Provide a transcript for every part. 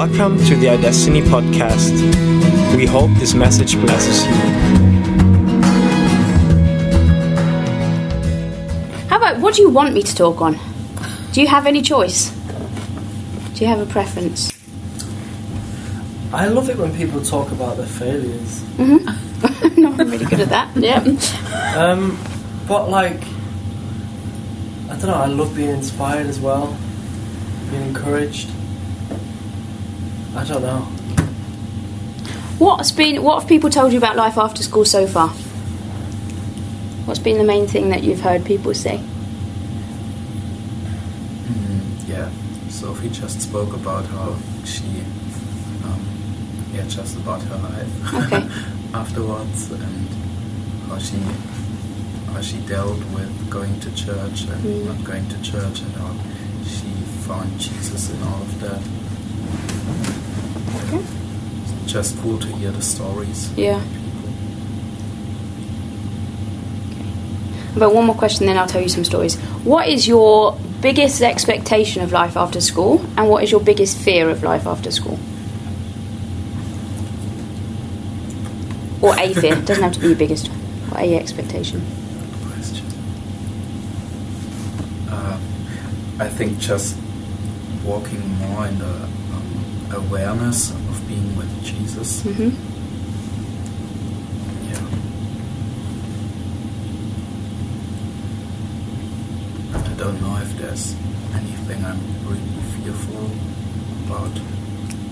Welcome to the iDestiny podcast. We hope this message blesses you. How about what do you want me to talk on? Do you have any choice? Do you have a preference? I love it when people talk about their failures. Mm-hmm. no, I'm really good at that. Yeah. Um, but like, I don't know. I love being inspired as well, being encouraged. I don't know. What's been? What have people told you about life after school so far? What's been the main thing that you've heard people say? Mm, yeah, Sophie just spoke about how she, um, yeah, just about her life Okay. afterwards and how she how she dealt with going to church and Mm. not going to church and how she found Jesus in all of that. Okay. It's just cool to hear the stories. Yeah. But one more question, then I'll tell you some stories. What is your biggest expectation of life after school, and what is your biggest fear of life after school? Or a fear? It doesn't have to be your biggest. Or a expectation. Uh, I think just walking more in the um, awareness of being with Jesus. hmm Yeah. I don't know if there's anything I'm really fearful about.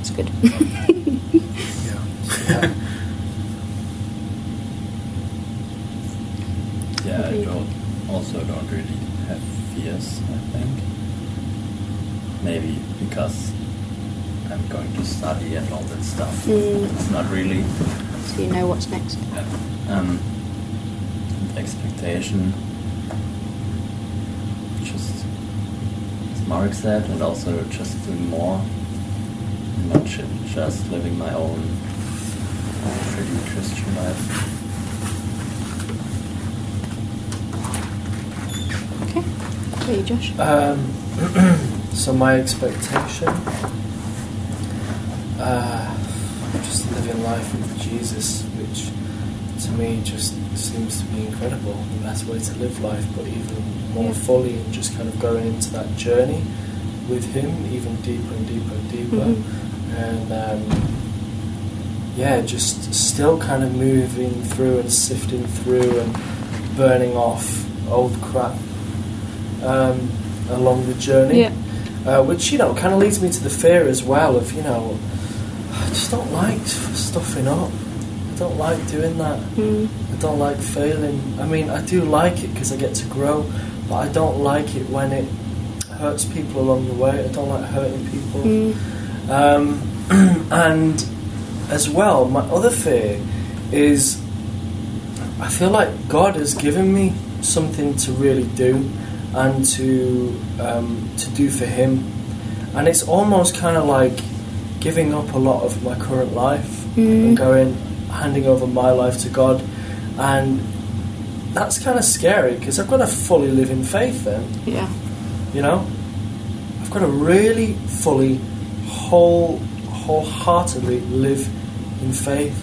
It's good. Yeah. Yeah. Yeah, I don't also don't really have fears, I think. Maybe because I'm going to study and all that stuff. Mm. It's not really so you know what's next. um, expectation. Just as Mark said, and also just doing more. Not just living my own pretty Christian life. Okay. So you, Josh. Um, so my expectation, uh, just living life with Jesus, which to me just seems to be incredible. The best way to live life, but even more fully, and just kind of going into that journey with Him, even deeper and deeper and deeper, Mhm. and um, yeah, just still kind of moving through and sifting through and burning off old crap um, along the journey. Yeah. Uh, which, you know, kind of leads me to the fear as well of, you know, I just don't like stuffing up. I don't like doing that. Mm. I don't like failing. I mean, I do like it because I get to grow, but I don't like it when it hurts people along the way. I don't like hurting people. Mm. Um, and as well, my other fear is I feel like God has given me something to really do and to um, to do for Him, and it's almost kind of like giving up a lot of my current life Mm. and going handing over my life to God, and that's kind of scary because I've got to fully live in faith then. Yeah. You know, I've got to really fully, whole, wholeheartedly live in faith,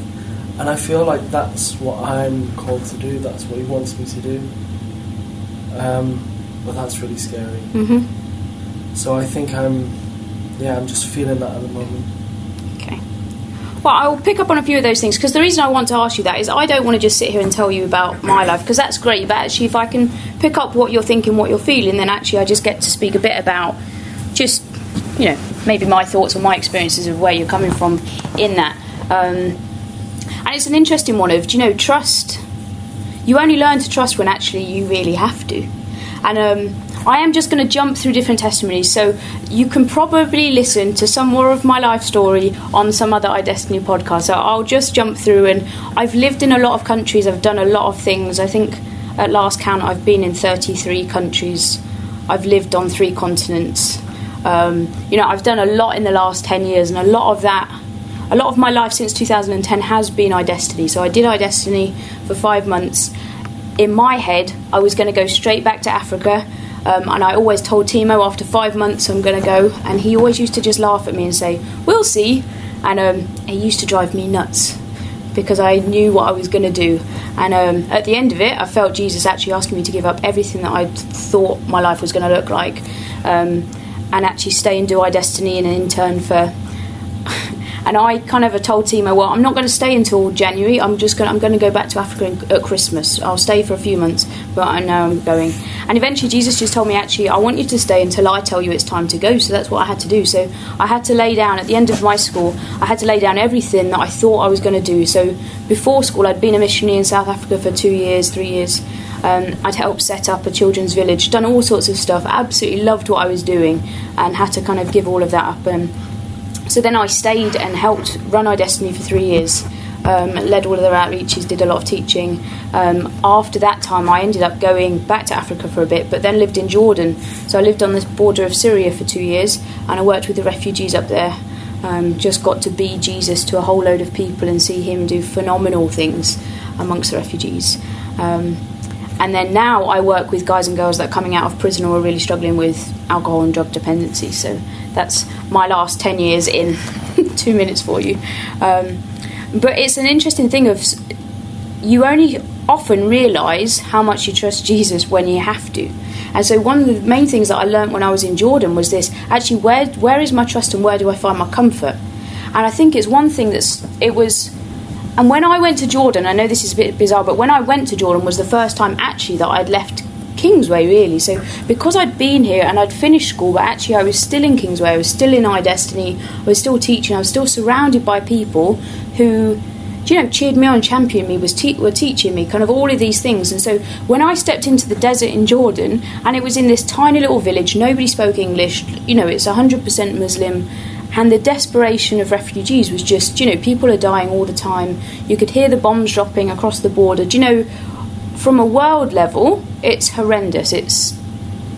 and I feel like that's what I'm called to do. That's what He wants me to do. Um, but that's really scary. hmm So I think I'm, yeah, I'm just feeling that at the moment. Okay. Well, I'll pick up on a few of those things because the reason I want to ask you that is I don't want to just sit here and tell you about my life because that's great. But actually, if I can pick up what you're thinking, what you're feeling, then actually I just get to speak a bit about just, you know, maybe my thoughts or my experiences of where you're coming from in that. Um, and it's an interesting one of, do you know, trust. You only learn to trust when actually you really have to. And um, I am just going to jump through different testimonies, so you can probably listen to some more of my life story on some other iDestiny podcast. So I'll just jump through, and I've lived in a lot of countries. I've done a lot of things. I think at last count, I've been in 33 countries. I've lived on three continents. Um, you know, I've done a lot in the last 10 years, and a lot of that a lot of my life since 2010 has been iDestiny. So I did iDestiny for five months. In my head, I was going to go straight back to Africa Um, and I always told Timo after five months I'm going to go, and he always used to just laugh at me and say, "We'll see," and um, it used to drive me nuts because I knew what I was going to do. And um, at the end of it, I felt Jesus actually asking me to give up everything that I thought my life was going to look like, um, and actually stay and do iDestiny in an intern for and I kind of told Timo, well, I'm not going to stay until January. I'm just going. I'm going to go back to Africa at Christmas. I'll stay for a few months, but I know I'm going. And eventually, Jesus just told me, actually, I want you to stay until I tell you it's time to go. So that's what I had to do. So I had to lay down at the end of my school. I had to lay down everything that I thought I was going to do. So before school, I'd been a missionary in South Africa for two years, three years. Um, I'd helped set up a children's village, done all sorts of stuff. Absolutely loved what I was doing, and had to kind of give all of that up. And so then I stayed and helped run iDestiny for three years. Um, led all of their outreaches, did a lot of teaching. Um, after that time, I ended up going back to Africa for a bit, but then lived in Jordan. So I lived on the border of Syria for two years, and I worked with the refugees up there. Um, just got to be Jesus to a whole load of people and see him do phenomenal things amongst the refugees. Um, and then now I work with guys and girls that are coming out of prison or are really struggling with alcohol and drug dependency. So that's my last 10 years in two minutes for you. Um, but it's an interesting thing of you only often realize how much you trust Jesus when you have to. And so one of the main things that I learned when I was in Jordan was this actually where where is my trust and where do I find my comfort? And I think it's one thing that's it was and when I went to Jordan, I know this is a bit bizarre, but when I went to Jordan was the first time actually that I'd left Kingsway really. So because I'd been here and I'd finished school, but actually I was still in Kingsway, I was still in iDestiny, I was still teaching, I was still surrounded by people who you know, cheered me on, championed me, was te- were teaching me kind of all of these things. And so when I stepped into the desert in Jordan, and it was in this tiny little village, nobody spoke English, you know, it's 100% Muslim, and the desperation of refugees was just, you know, people are dying all the time. You could hear the bombs dropping across the border. Do you know, from a world level, it's horrendous. It's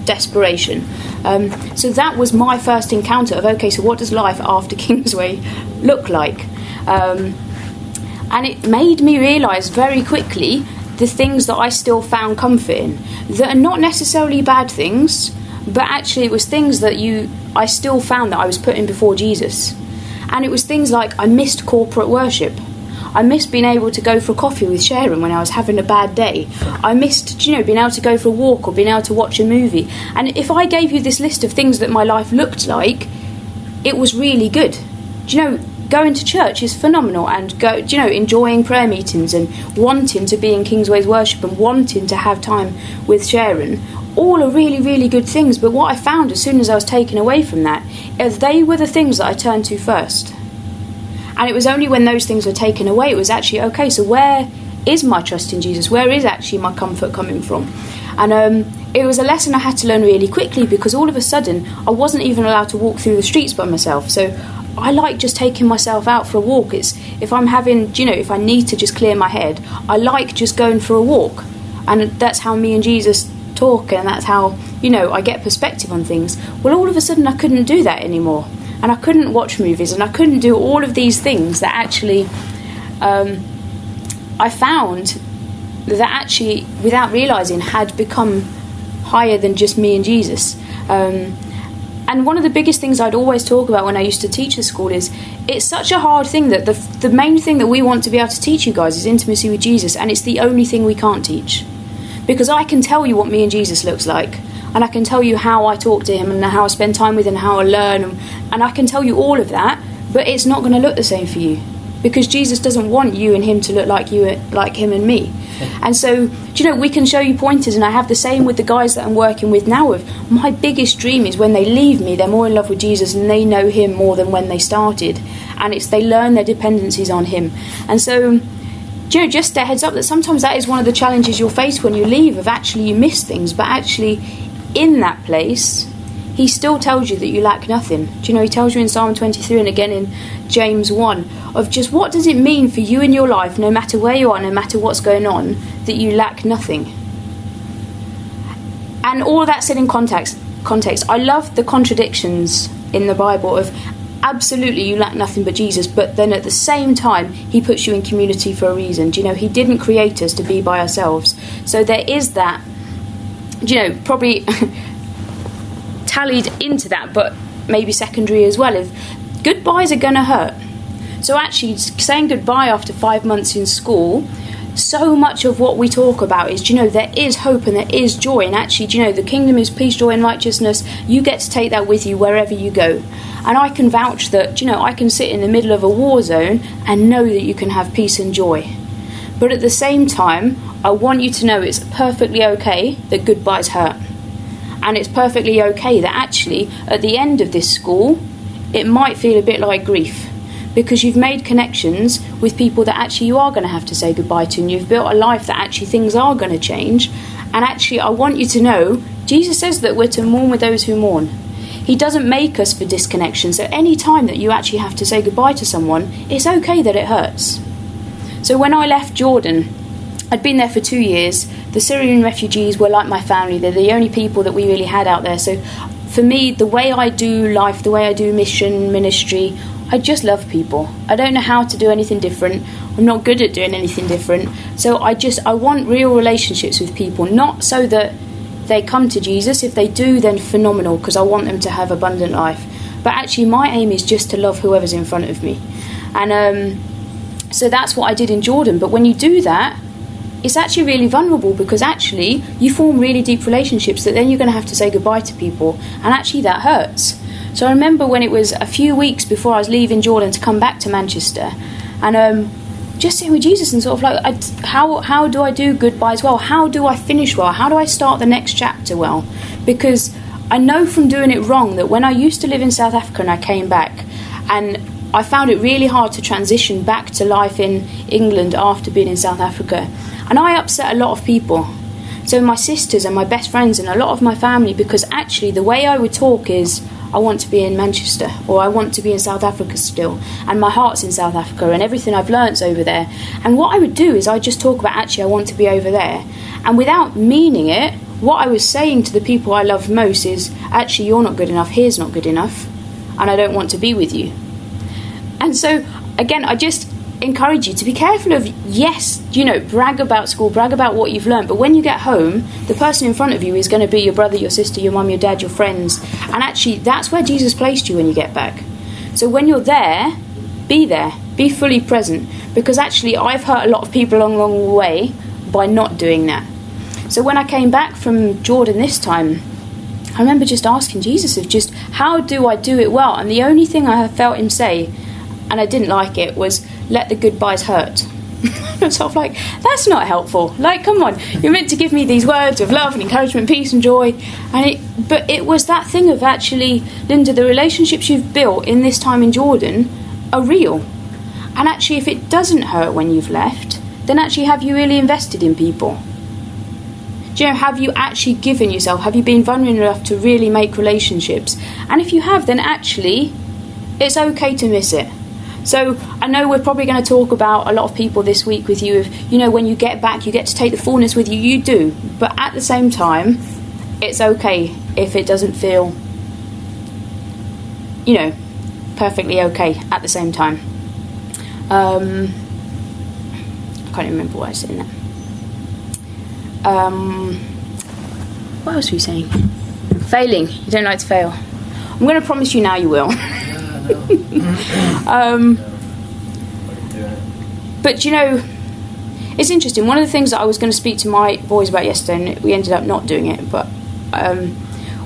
desperation. Um, so that was my first encounter of okay, so what does life after Kingsway look like? Um, and it made me realise very quickly the things that I still found comfort in that are not necessarily bad things, but actually it was things that you I still found that I was putting before Jesus. And it was things like I missed corporate worship. I missed being able to go for coffee with Sharon when I was having a bad day. I missed, you know, being able to go for a walk or being able to watch a movie. And if I gave you this list of things that my life looked like, it was really good. Do you know, going to church is phenomenal and go you know enjoying prayer meetings and wanting to be in kingsway's worship and wanting to have time with sharon all are really, really good things. But what I found as soon as I was taken away from that is they were the things that I turned to first. And it was only when those things were taken away, it was actually okay. So where is my trust in Jesus? Where is actually my comfort coming from? And um, it was a lesson I had to learn really quickly because all of a sudden I wasn't even allowed to walk through the streets by myself. So I like just taking myself out for a walk. It's if I'm having, you know, if I need to just clear my head, I like just going for a walk, and that's how me and Jesus talk and that's how you know I get perspective on things. Well all of a sudden I couldn't do that anymore. And I couldn't watch movies and I couldn't do all of these things that actually um, I found that actually without realizing had become higher than just me and Jesus. Um, and one of the biggest things I'd always talk about when I used to teach the school is it's such a hard thing that the, the main thing that we want to be able to teach you guys is intimacy with Jesus, and it's the only thing we can't teach because I can tell you what me and Jesus looks like. And I can tell you how I talk to him and how I spend time with him and how I learn. And, and I can tell you all of that, but it's not going to look the same for you because Jesus doesn't want you and him to look like you, like him and me. And so, do you know, we can show you pointers, and I have the same with the guys that I'm working with now. Of my biggest dream is when they leave me, they're more in love with Jesus and they know Him more than when they started, and it's they learn their dependencies on Him. And so, you know, just a heads up that sometimes that is one of the challenges you'll face when you leave of actually you miss things, but actually in that place, he still tells you that you lack nothing. Do you know, he tells you in Psalm 23 and again in James 1 of just what does it mean for you in your life, no matter where you are, no matter what's going on, that you lack nothing. And all that said in context, context, I love the contradictions in the Bible of absolutely you lack nothing but Jesus, but then at the same time, He puts you in community for a reason. Do you know, He didn't create us to be by ourselves. So there is that, do you know, probably tallied into that, but maybe secondary as well. If goodbyes are going to hurt. So actually, saying goodbye after five months in school, so much of what we talk about is, do you know, there is hope and there is joy. And actually, do you know, the kingdom is peace, joy, and righteousness. You get to take that with you wherever you go. And I can vouch that, you know, I can sit in the middle of a war zone and know that you can have peace and joy. But at the same time, I want you to know it's perfectly okay that goodbyes hurt. And it's perfectly okay that actually, at the end of this school, it might feel a bit like grief because you've made connections with people that actually you are going to have to say goodbye to, and you've built a life that actually things are going to change. And actually, I want you to know Jesus says that we're to mourn with those who mourn. He doesn't make us for disconnection. So, any time that you actually have to say goodbye to someone, it's okay that it hurts. So, when I left Jordan, I'd been there for two years. The Syrian refugees were like my family, they're the only people that we really had out there. So, for me, the way I do life, the way I do mission, ministry, I just love people. I don't know how to do anything different. I'm not good at doing anything different. So I just I want real relationships with people, not so that they come to Jesus. If they do, then phenomenal because I want them to have abundant life. But actually, my aim is just to love whoever's in front of me, and um, so that's what I did in Jordan. But when you do that, it's actually really vulnerable because actually you form really deep relationships that then you're going to have to say goodbye to people, and actually that hurts. So I remember when it was a few weeks before I was leaving Jordan to come back to Manchester, and um, just sitting with Jesus and sort of like, I, how how do I do goodbyes well? How do I finish well? How do I start the next chapter well? Because I know from doing it wrong that when I used to live in South Africa and I came back, and I found it really hard to transition back to life in England after being in South Africa, and I upset a lot of people. So my sisters and my best friends and a lot of my family because actually the way I would talk is I want to be in Manchester or I want to be in South Africa still, and my heart's in South Africa and everything I've learnt over there. And what I would do is I just talk about actually I want to be over there, and without meaning it, what I was saying to the people I love most is actually you're not good enough, here's not good enough, and I don't want to be with you. And so again, I just encourage you to be careful of yes you know brag about school brag about what you've learned but when you get home the person in front of you is going to be your brother your sister your mum your dad your friends. And actually that's where jesus placed you when you get back. So when you're there be there. Be fully present. Because actually i've hurt a lot of people along, along the way by not doing that. So when i came back from jordan this time i remember just asking jesus of just how do i do it well? And the only thing i have felt him say and i didn't like it was let the goodbyes hurt. sort of like, that's not helpful. Like, come on, you're meant to give me these words of love and encouragement, peace and joy. And it, but it was that thing of actually, Linda, the relationships you've built in this time in Jordan are real. And actually, if it doesn't hurt when you've left, then actually, have you really invested in people? Do you know, have you actually given yourself? Have you been vulnerable enough to really make relationships? And if you have, then actually, it's okay to miss it. So I know we're probably going to talk about a lot of people this week with you. If you know when you get back, you get to take the fullness with you. You do, but at the same time, it's okay if it doesn't feel, you know, perfectly okay at the same time. Um, I can't even remember what I said there. Um, what else were you saying? Failing. You don't like to fail. I'm going to promise you now you will. um, but you know, it's interesting. One of the things that I was going to speak to my boys about yesterday, and we ended up not doing it, but um,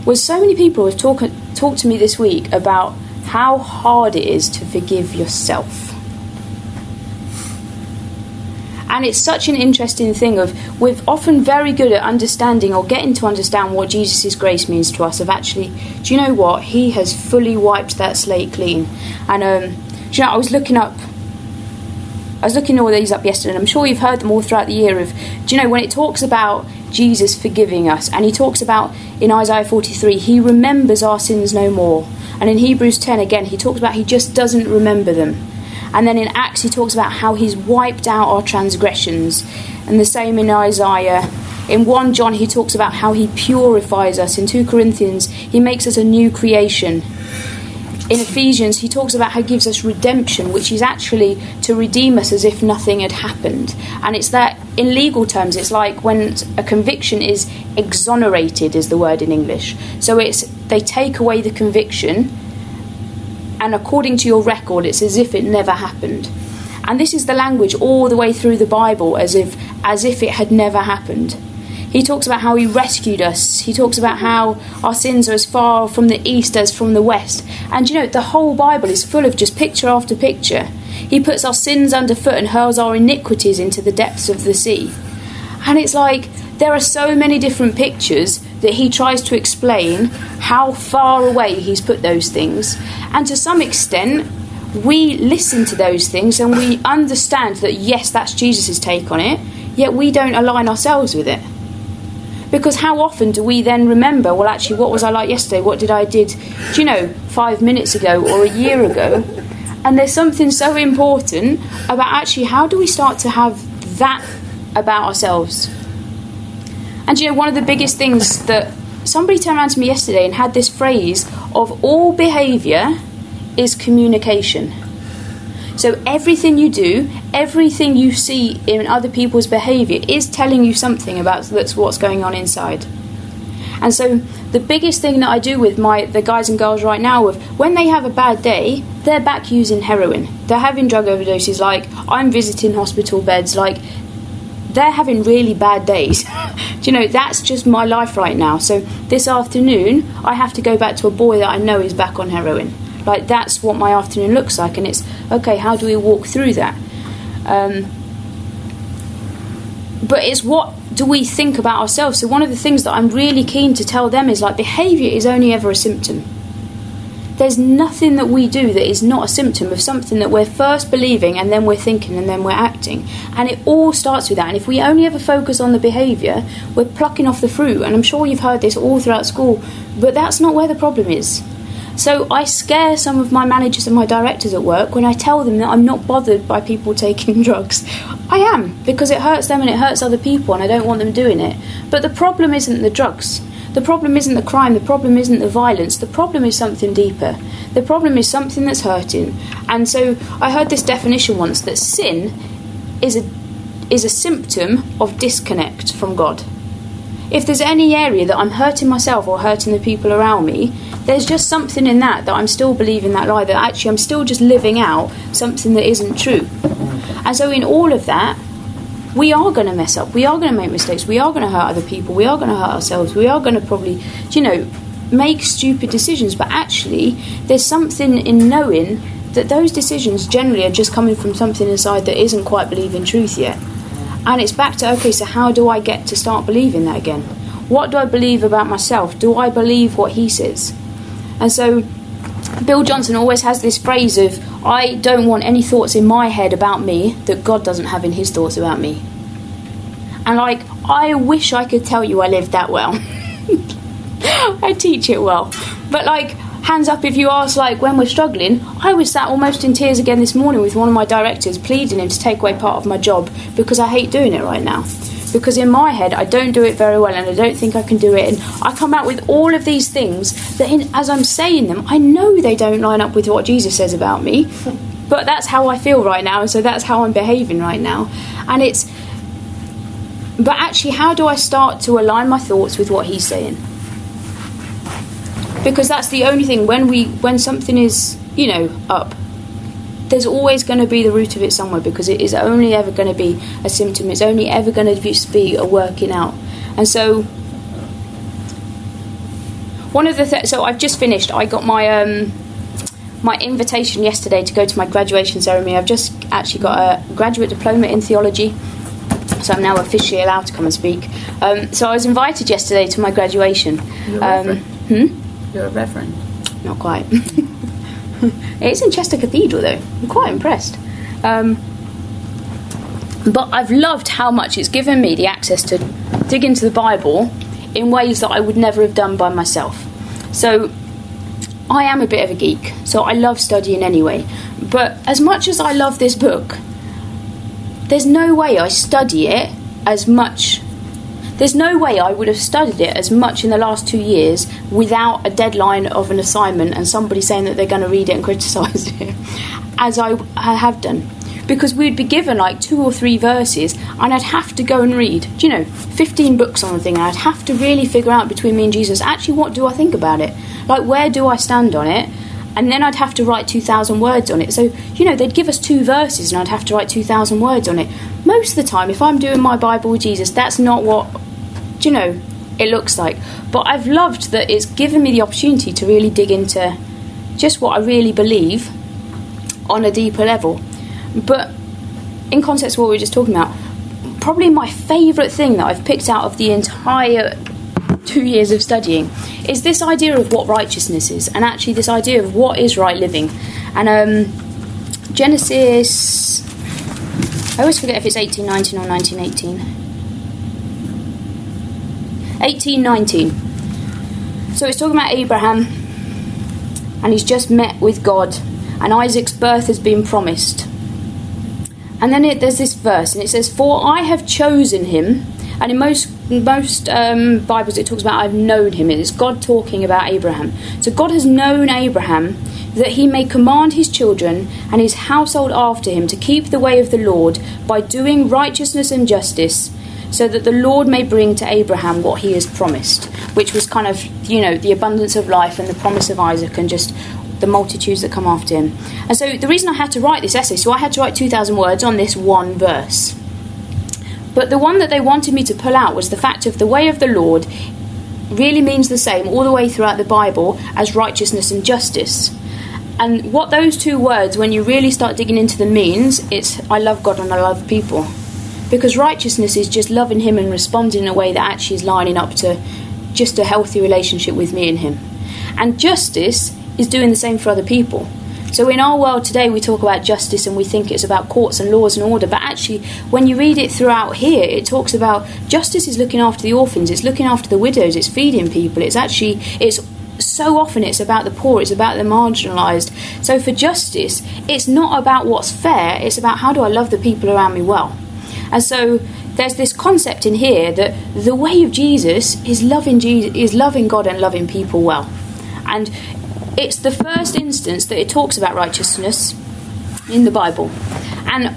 was so many people have talked talked to me this week about how hard it is to forgive yourself. And it's such an interesting thing of we're often very good at understanding or getting to understand what Jesus' grace means to us. Of actually, do you know what? He has fully wiped that slate clean. And um, you know, I was looking up I was looking all these up yesterday, and I'm sure you've heard them all throughout the year. Of do you know when it talks about Jesus forgiving us, and he talks about in Isaiah 43, he remembers our sins no more, and in Hebrews 10 again, he talks about he just doesn't remember them. And then in Acts, he talks about how he's wiped out our transgressions. And the same in Isaiah. In 1 John, he talks about how he purifies us. In 2 Corinthians, he makes us a new creation. In Ephesians, he talks about how he gives us redemption, which is actually to redeem us as if nothing had happened. And it's that, in legal terms, it's like when a conviction is exonerated, is the word in English. So it's they take away the conviction, and according to your record, it's as if it never happened. And this is the language all the way through the Bible, as if as if it had never happened. He talks about how he rescued us. He talks about how our sins are as far from the east as from the west. And you know, the whole Bible is full of just picture after picture. He puts our sins underfoot and hurls our iniquities into the depths of the sea. And it's like there are so many different pictures that he tries to explain how far away he's put those things. And to some extent, we listen to those things and we understand that yes, that's Jesus' take on it, yet we don't align ourselves with it. Because how often do we then remember, well, actually, what was I like yesterday? What did I did, do you know, five minutes ago or a year ago? And there's something so important about actually how do we start to have that about ourselves? And you know, one of the biggest things that somebody turned around to me yesterday and had this phrase of all behaviour is communication. So everything you do, everything you see in other people's behaviour is telling you something about that's what's going on inside. And so the biggest thing that I do with my the guys and girls right now with when they have a bad day, they're back using heroin. They're having drug overdoses like I'm visiting hospital beds like they're having really bad days. do you know, that's just my life right now. So this afternoon I have to go back to a boy that I know is back on heroin. Like that's what my afternoon looks like, and it's okay. How do we walk through that? Um, but it's what do we think about ourselves? So one of the things that I'm really keen to tell them is like behaviour is only ever a symptom. There's nothing that we do that is not a symptom of something that we're first believing and then we're thinking and then we're acting. And it all starts with that. And if we only ever focus on the behaviour, we're plucking off the fruit. And I'm sure you've heard this all throughout school, but that's not where the problem is. So I scare some of my managers and my directors at work when I tell them that I'm not bothered by people taking drugs. I am, because it hurts them and it hurts other people, and I don't want them doing it. But the problem isn't the drugs. The problem isn't the crime, the problem isn't the violence, the problem is something deeper. The problem is something that's hurting. And so I heard this definition once that sin is a is a symptom of disconnect from God. If there's any area that I'm hurting myself or hurting the people around me, there's just something in that that I'm still believing that lie, that actually I'm still just living out something that isn't true. And so, in all of that, we are going to mess up. We are going to make mistakes. We are going to hurt other people. We are going to hurt ourselves. We are going to probably, you know, make stupid decisions. But actually, there's something in knowing that those decisions generally are just coming from something inside that isn't quite believing truth yet. And it's back to okay, so how do I get to start believing that again? What do I believe about myself? Do I believe what he says? And so Bill Johnson always has this phrase of, I don't want any thoughts in my head about me that God doesn't have in his thoughts about me. And like, I wish I could tell you I lived that well. I teach it well. But like, hands up if you ask, like, when we're struggling, I was sat almost in tears again this morning with one of my directors, pleading him to take away part of my job because I hate doing it right now because in my head I don't do it very well and I don't think I can do it. And I come out with all of these things that in, as I'm saying them I know they don't line up with what Jesus says about me. But that's how I feel right now. And so that's how I'm behaving right now. And it's but actually how do I start to align my thoughts with what he's saying? Because that's the only thing. When we when something is you know up there's always going to be the root of it somewhere because it is only ever going to be a symptom. It's only ever going to be a working out. And so, one of the th- so I've just finished. I got my um, my invitation yesterday to go to my graduation ceremony. I've just actually got a graduate diploma in theology, so I'm now officially allowed to come and speak. Um, so I was invited yesterday to my graduation. You're a Um, hmm? You're a reverend. Not quite. it's in Chester Cathedral, though. I'm quite impressed. Um, but I've loved how much it's given me the access to dig into the Bible in ways that I would never have done by myself. So I am a bit of a geek, so I love studying anyway. But as much as I love this book, there's no way I study it as much. There's no way I would have studied it as much in the last two years without a deadline of an assignment and somebody saying that they're going to read it and criticise it as I, have done. because we'd be given like two or three verses and I'd have to go and read, do you know, 15 books on the thing and I'd have to really figure out between me and Jesus actually what do I think about it? Like, where do I stand on it? And then I'd have to write 2,000 words on it. So, you know, they'd give us two verses and I'd have to write 2,000 words on it. Most of the time, if I'm doing my Bible with Jesus, that's not what, do you know, it looks like. But I've loved that it's given me the opportunity to really dig into just what I really believe on a deeper level. But in context of what we were just talking about, probably my favourite thing that I've picked out of the entire two years of studying is this idea of what righteousness is, and actually this idea of what is right living. And um, Genesis, I always forget if it's 1819 or 1918. 1819. So it's talking about Abraham, and he's just met with God, and Isaac's birth has been promised. And then it, there's this verse, and it says, "For I have chosen him." And in most most um, Bibles, it talks about I've known him. It's God talking about Abraham. So God has known Abraham that he may command his children and his household after him to keep the way of the Lord by doing righteousness and justice, so that the Lord may bring to Abraham what he has promised, which was kind of, you know, the abundance of life and the promise of Isaac and just the multitudes that come after him. And so the reason I had to write this essay, so I had to write 2,000 words on this one verse. But the one that they wanted me to pull out was the fact of the way of the Lord really means the same all the way throughout the Bible as righteousness and justice. And what those two words, when you really start digging into them, means it's I love God and I love people. Because righteousness is just loving Him and responding in a way that actually is lining up to just a healthy relationship with me and Him. And justice is doing the same for other people. So in our world today, we talk about justice and we think it's about courts and laws and order. But actually, when you read it throughout here, it talks about justice is looking after the orphans, it's looking after the widows, it's feeding people. It's actually it's so often it's about the poor, it's about the marginalised. So for justice, it's not about what's fair, it's about how do I love the people around me well. And so there's this concept in here that the way of Jesus is loving Jesus, is loving God and loving people well. And it's the first instance that it talks about righteousness in the Bible. And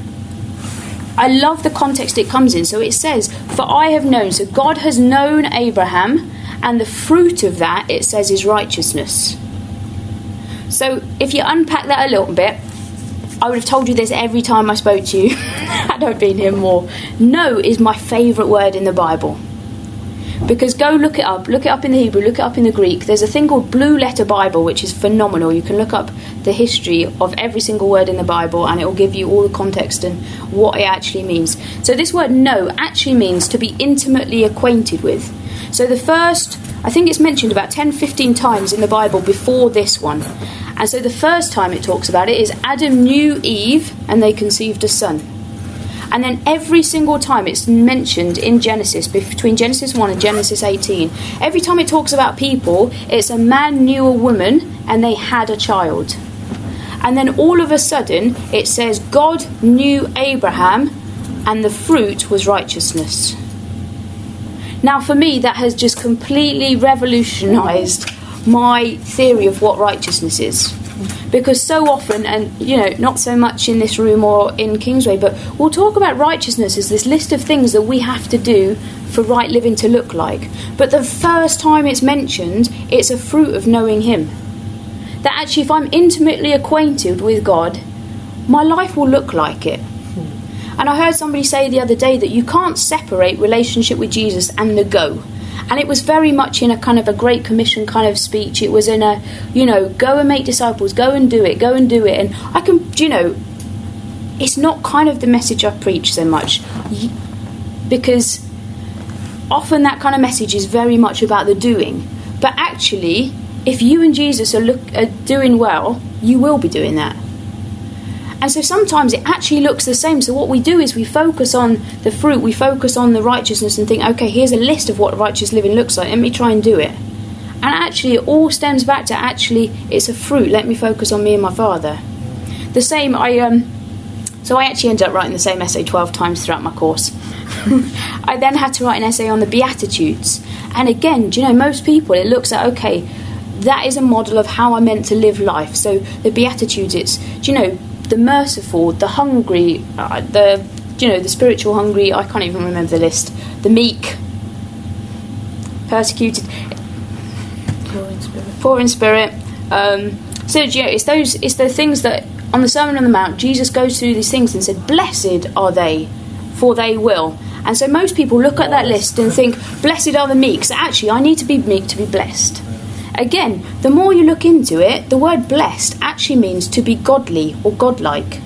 I love the context it comes in. So it says, For I have known, so God has known Abraham, and the fruit of that, it says, is righteousness. So if you unpack that a little bit, I would have told you this every time I spoke to you had I been here more. Know is my favourite word in the Bible. Because go look it up, look it up in the Hebrew, look it up in the Greek. There's a thing called Blue Letter Bible, which is phenomenal. You can look up the history of every single word in the Bible and it will give you all the context and what it actually means. So, this word know actually means to be intimately acquainted with. So, the first, I think it's mentioned about 10 15 times in the Bible before this one. And so, the first time it talks about it is Adam knew Eve and they conceived a son. And then every single time it's mentioned in Genesis, between Genesis 1 and Genesis 18, every time it talks about people, it's a man knew a woman and they had a child. And then all of a sudden, it says God knew Abraham and the fruit was righteousness. Now, for me, that has just completely revolutionized my theory of what righteousness is because so often, and you know, not so much in this room or in Kingsway, but we'll talk about righteousness as this list of things that we have to do for right living to look like. But the first time it's mentioned, it's a fruit of knowing Him. That actually, if I'm intimately acquainted with God, my life will look like it. And I heard somebody say the other day that you can't separate relationship with Jesus and the go and it was very much in a kind of a great commission kind of speech. It was in a you know go and make disciples go and do it go and do it. And i can you know it's not kind of the message i preach so much. Because often that kind of message is very much about the doing. But actually if you and jesus are, look, are doing well you will be doing that and so sometimes it actually looks the same. So what we do is we focus on the fruit, we focus on the righteousness and think, okay, here's a list of what righteous living looks like. Let me try and do it. And actually, it all stems back to actually, it's a fruit. Let me focus on me and my father. The same, I um, so I actually ended up writing the same essay twelve times throughout my course. I then had to write an essay on the Beatitudes, and again, do you know, most people it looks at okay, that is a model of how I'm meant to live life. So the Beatitudes, it's do you know the merciful, the hungry, uh, the you know the spiritual hungry. I can't even remember the list. The meek, persecuted, Poor in spirit. poor in spirit. Um, so you know, it's those it's the things that on the Sermon on the Mount Jesus goes through these things and said, "Blessed are they, for they will." And so most people look at that list and think, "Blessed are the meek." So actually, I need to be meek to be blessed. Again, the more you look into it, the word blessed actually means to be godly or godlike.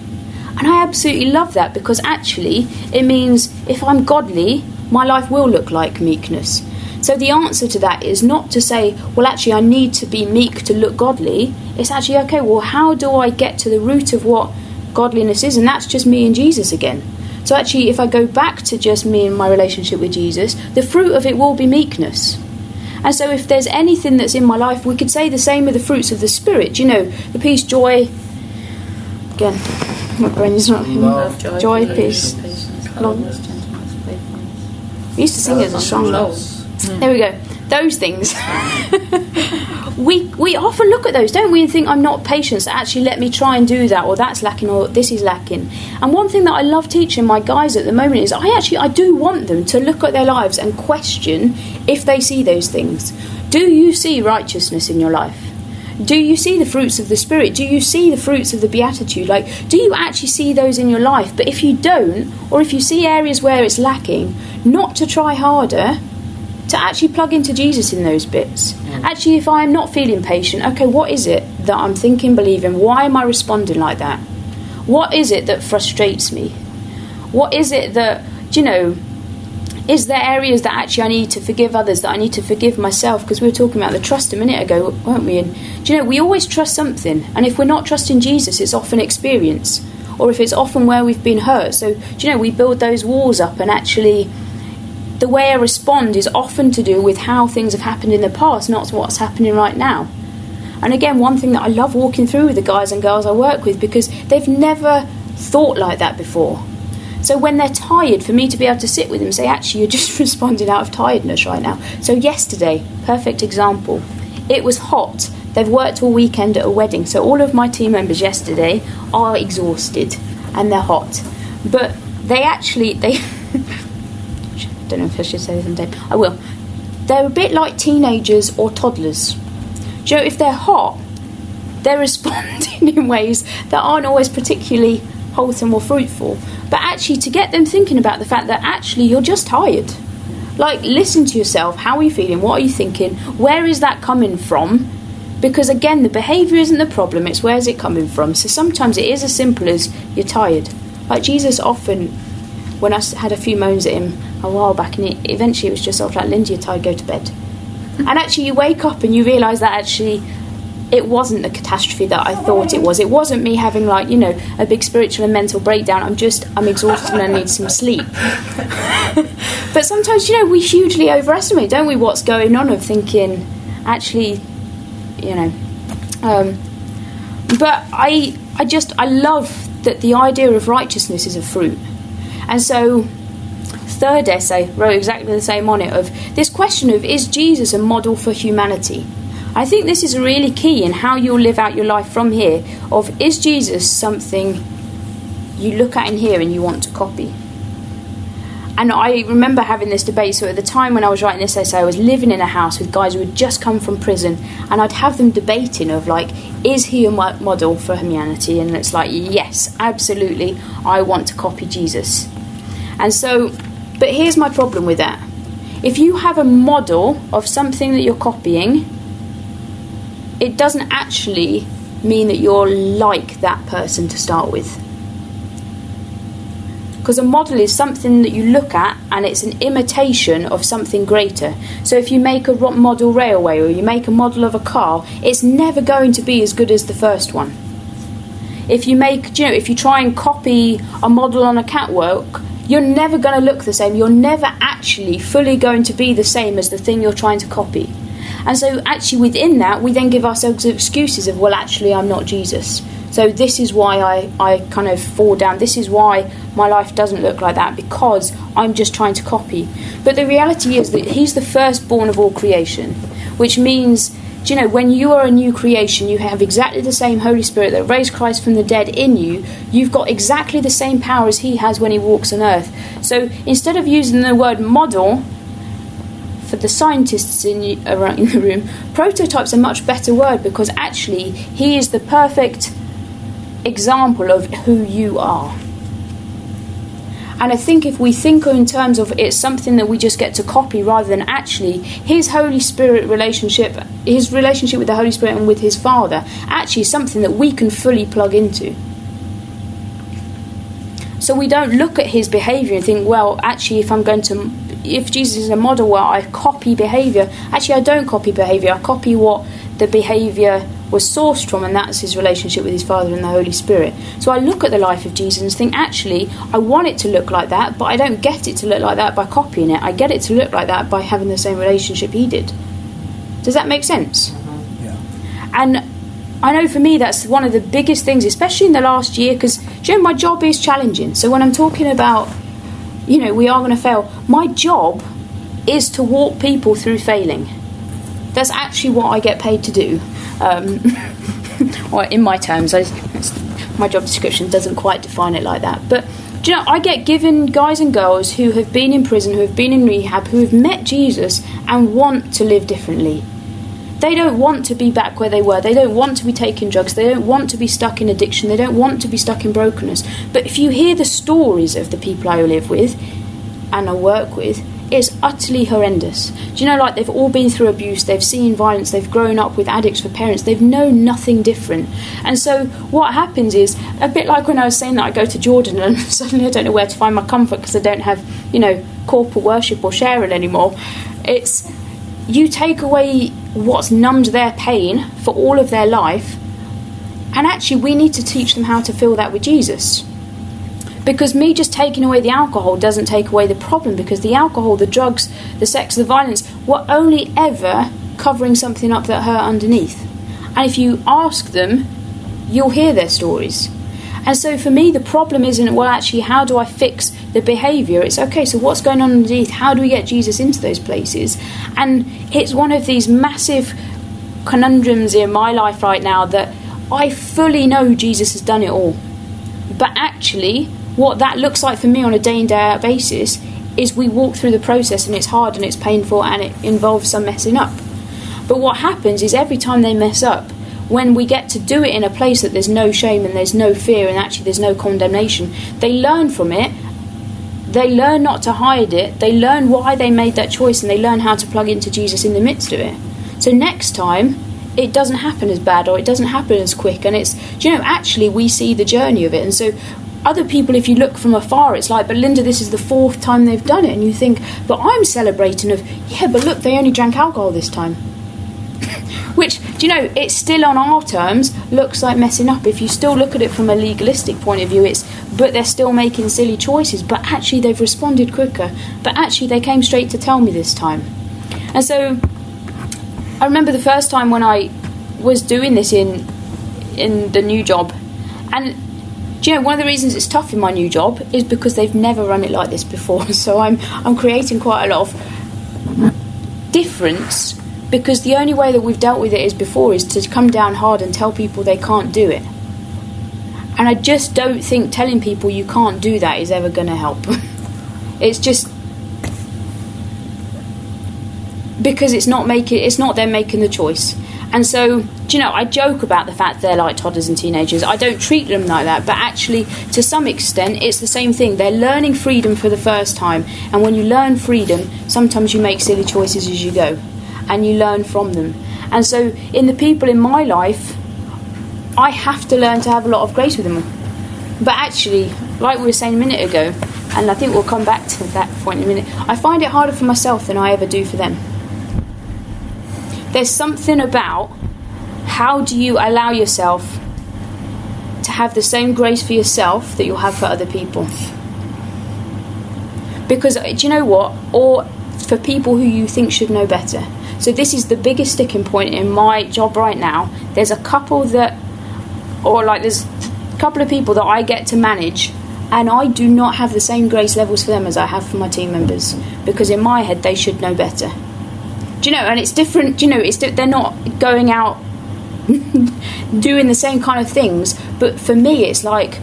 And I absolutely love that because actually it means if I'm godly, my life will look like meekness. So the answer to that is not to say, well, actually, I need to be meek to look godly. It's actually, okay, well, how do I get to the root of what godliness is? And that's just me and Jesus again. So actually, if I go back to just me and my relationship with Jesus, the fruit of it will be meekness. And so, if there's anything that's in my life, we could say the same of the fruits of the Spirit. You know, the peace, joy. Again, my brain is not. Love, Love, joy, patience, peace. patience, Long- kindness, gentleness, faithfulness. We used to sing it as a song. There we go. Those things. we we often look at those, don't we, and think I'm not patient. So actually, let me try and do that, or that's lacking, or this is lacking. And one thing that I love teaching my guys at the moment is I actually I do want them to look at their lives and question if they see those things. Do you see righteousness in your life? Do you see the fruits of the Spirit? Do you see the fruits of the Beatitude? Like, do you actually see those in your life? But if you don't, or if you see areas where it's lacking, not to try harder, to actually plug into Jesus in those bits. Mm. Actually, if I am not feeling patient, okay, what is it that I'm thinking, believing? Why am I responding like that? What is it that frustrates me? What is it that, you know, is there areas that actually I need to forgive others, that I need to forgive myself? Because we were talking about the trust a minute ago, weren't we? And do you know, we always trust something. And if we're not trusting Jesus, it's often experience. Or if it's often where we've been hurt. So, do you know, we build those walls up and actually the way I respond is often to do with how things have happened in the past, not what's happening right now. And again, one thing that I love walking through with the guys and girls I work with because they've never thought like that before. So when they're tired, for me to be able to sit with them and say, actually, you're just responding out of tiredness right now. So yesterday, perfect example. It was hot. They've worked all weekend at a wedding, so all of my team members yesterday are exhausted and they're hot. But they actually they don't know if I should say tape. I will. They're a bit like teenagers or toddlers. Do you know, if they're hot, they're responding in ways that aren't always particularly wholesome or fruitful. But actually, to get them thinking about the fact that actually you're just tired. Like, listen to yourself. How are you feeling? What are you thinking? Where is that coming from? Because again, the behaviour isn't the problem, it's where's it coming from. So sometimes it is as simple as you're tired. Like Jesus often, when I had a few moans at him a while back, and it, eventually it was just of like, Lindy, you're tired, go to bed. And actually, you wake up and you realise that actually it wasn't the catastrophe that I thought it was. It wasn't me having like you know a big spiritual and mental breakdown. I'm just I'm exhausted and I need some sleep. but sometimes you know we hugely overestimate, don't we? What's going on? Of thinking, actually, you know. Um, but I I just I love that the idea of righteousness is a fruit, and so third essay wrote exactly the same on it of this question of is Jesus a model for humanity? I think this is really key in how you'll live out your life from here of is Jesus something you look at in here and you want to copy? And I remember having this debate. So at the time when I was writing this essay, I was living in a house with guys who had just come from prison, and I'd have them debating of like, is he a model for humanity? And it's like, yes, absolutely, I want to copy Jesus. And so, but here's my problem with that. If you have a model of something that you're copying, it doesn't actually mean that you're like that person to start with. Because a model is something that you look at and it's an imitation of something greater. So if you make a model railway or you make a model of a car, it's never going to be as good as the first one. If you make, you know, if you try and copy a model on a catwalk, you're never going to look the same. You're never actually fully going to be the same as the thing you're trying to copy. And so, actually, within that, we then give ourselves excuses of, well, actually, I'm not Jesus. So, this is why I, I kind of fall down. This is why my life doesn't look like that, because I'm just trying to copy. But the reality is that He's the firstborn of all creation, which means do you know, when you are a new creation, you have exactly the same Holy Spirit that raised Christ from the dead in you. You've got exactly the same power as He has when He walks on earth. So instead of using the word model for the scientists in, you- around in the room, prototype's a much better word because actually He is the perfect example of who you are. And I think if we think in terms of it's something that we just get to copy rather than actually his Holy Spirit relationship, his relationship with the Holy Spirit and with his Father, actually is something that we can fully plug into. So we don't look at his behaviour and think, well, actually, if I'm going to, if Jesus is a model where I copy behaviour, actually, I don't copy behaviour. I copy what the behaviour was sourced from, and that's his relationship with his Father and the Holy Spirit. So I look at the life of Jesus and think, actually, I want it to look like that, but I don't get it to look like that by copying it. I get it to look like that by having the same relationship he did. Does that make sense? Yeah. And I know for me that's one of the biggest things, especially in the last year, because you know my job is challenging. So when I'm talking about, you know, we are going to fail, my job is to walk people through failing. That's actually what I get paid to do. Um, or in my terms, I, my job description doesn't quite define it like that. But do you know, I get given guys and girls who have been in prison, who have been in rehab, who have met Jesus and want to live differently. They don't want to be back where they were. They don't want to be taking drugs. They don't want to be stuck in addiction. They don't want to be stuck in brokenness. But if you hear the stories of the people I live with and I work with, it's utterly horrendous. Do you know, like they've all been through abuse, they've seen violence, they've grown up with addicts for parents, they've known nothing different. And so what happens is a bit like when I was saying that I go to Jordan and suddenly I don't know where to find my comfort because I don't have, you know, corporate worship or sharing anymore. It's you take away what's numbed their pain for all of their life, and actually, we need to teach them how to feel that with Jesus. Because me just taking away the alcohol doesn't take away the problem, because the alcohol, the drugs, the sex, the violence were only ever covering something up that hurt underneath. And if you ask them, you'll hear their stories. And so for me, the problem isn't, well, actually, how do I fix the behaviour? It's okay, so what's going on underneath? How do we get Jesus into those places? And it's one of these massive conundrums in my life right now that I fully know Jesus has done it all. But actually, what that looks like for me on a day in, day out basis is we walk through the process and it's hard and it's painful and it involves some messing up. But what happens is every time they mess up, when we get to do it in a place that there's no shame and there's no fear and actually there's no condemnation, they learn from it. They learn not to hide it. They learn why they made that choice and they learn how to plug into Jesus in the midst of it. So next time, it doesn't happen as bad or it doesn't happen as quick. And it's, you know, actually, we see the journey of it. And so other people, if you look from afar, it's like, but Linda, this is the fourth time they've done it. And you think, but I'm celebrating of, yeah, but look, they only drank alcohol this time. Which, do you know, it's still on our terms, looks like messing up. If you still look at it from a legalistic point of view, it's, but they're still making silly choices, but actually they've responded quicker. But actually they came straight to tell me this time. And so I remember the first time when I was doing this in in the new job, and do you know one of the reasons it's tough in my new job is because they've never run it like this before. So I'm I'm creating quite a lot of difference because the only way that we've dealt with it is before is to come down hard and tell people they can't do it. And I just don't think telling people you can't do that is ever going to help. it's just because it's not making it's not them making the choice. And so, you know, I joke about the fact they're like toddlers and teenagers. I don't treat them like that, but actually, to some extent, it's the same thing. They're learning freedom for the first time, and when you learn freedom, sometimes you make silly choices as you go, and you learn from them. And so, in the people in my life, I have to learn to have a lot of grace with them. But actually, like we were saying a minute ago, and I think we'll come back to that point in a minute, I find it harder for myself than I ever do for them. There's something about how do you allow yourself to have the same grace for yourself that you'll have for other people. Because uh, do you know what? Or for people who you think should know better. So this is the biggest sticking point in my job right now. There's a couple that, or like there's a couple of people that I get to manage, and I do not have the same grace levels for them as I have for my team members because in my head they should know better. Do you know? And it's different. Do you know? It's they're not going out doing the same kind of things. But for me, it's like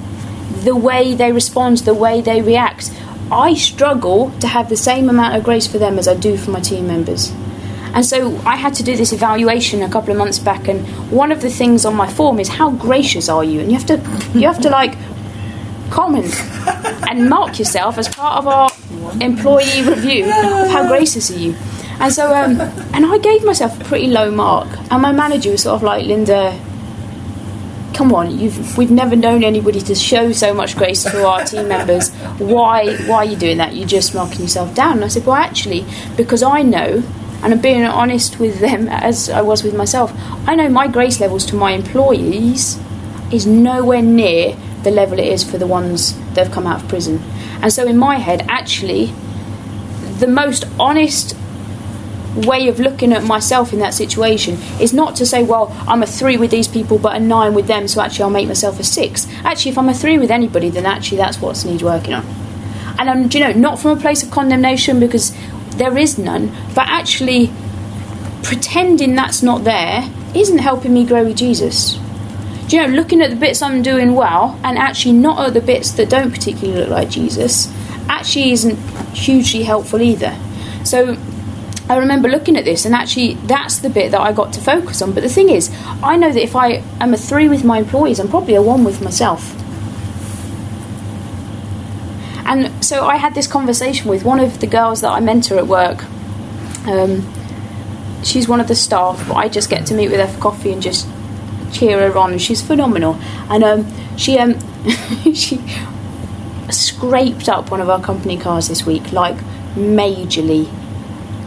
the way they respond, the way they react. I struggle to have the same amount of grace for them as I do for my team members. And so I had to do this evaluation a couple of months back, and one of the things on my form is how gracious are you? And you have to, you have to like comment and mark yourself as part of our employee review of how gracious are you. And so, um, and I gave myself a pretty low mark, and my manager was sort of like, Linda, come on, you've we've never known anybody to show so much grace to our team members. Why why are you doing that? You're just marking yourself down. And I said, well, actually, because I know, and I'm being honest with them as I was with myself. I know my grace levels to my employees is nowhere near the level it is for the ones that have come out of prison. And so, in my head, actually, the most honest way of looking at myself in that situation is not to say, well, I'm a three with these people but a nine with them, so actually I'll make myself a six. Actually, if I'm a three with anybody, then actually that's what needs working on. And um, do you know, not from a place of condemnation because there is none, but actually pretending that's not there isn't helping me grow with Jesus. Do you know, looking at the bits I'm doing well and actually not at the bits that don't particularly look like Jesus actually isn't hugely helpful either. So I remember looking at this, and actually, that's the bit that I got to focus on. But the thing is, I know that if I am a three with my employees, I'm probably a one with myself. And so I had this conversation with one of the girls that I mentor at work. Um, she's one of the staff, but I just get to meet with her for coffee and just cheer her on. She's phenomenal. And um, she um, she scraped up one of our company cars this week, like majorly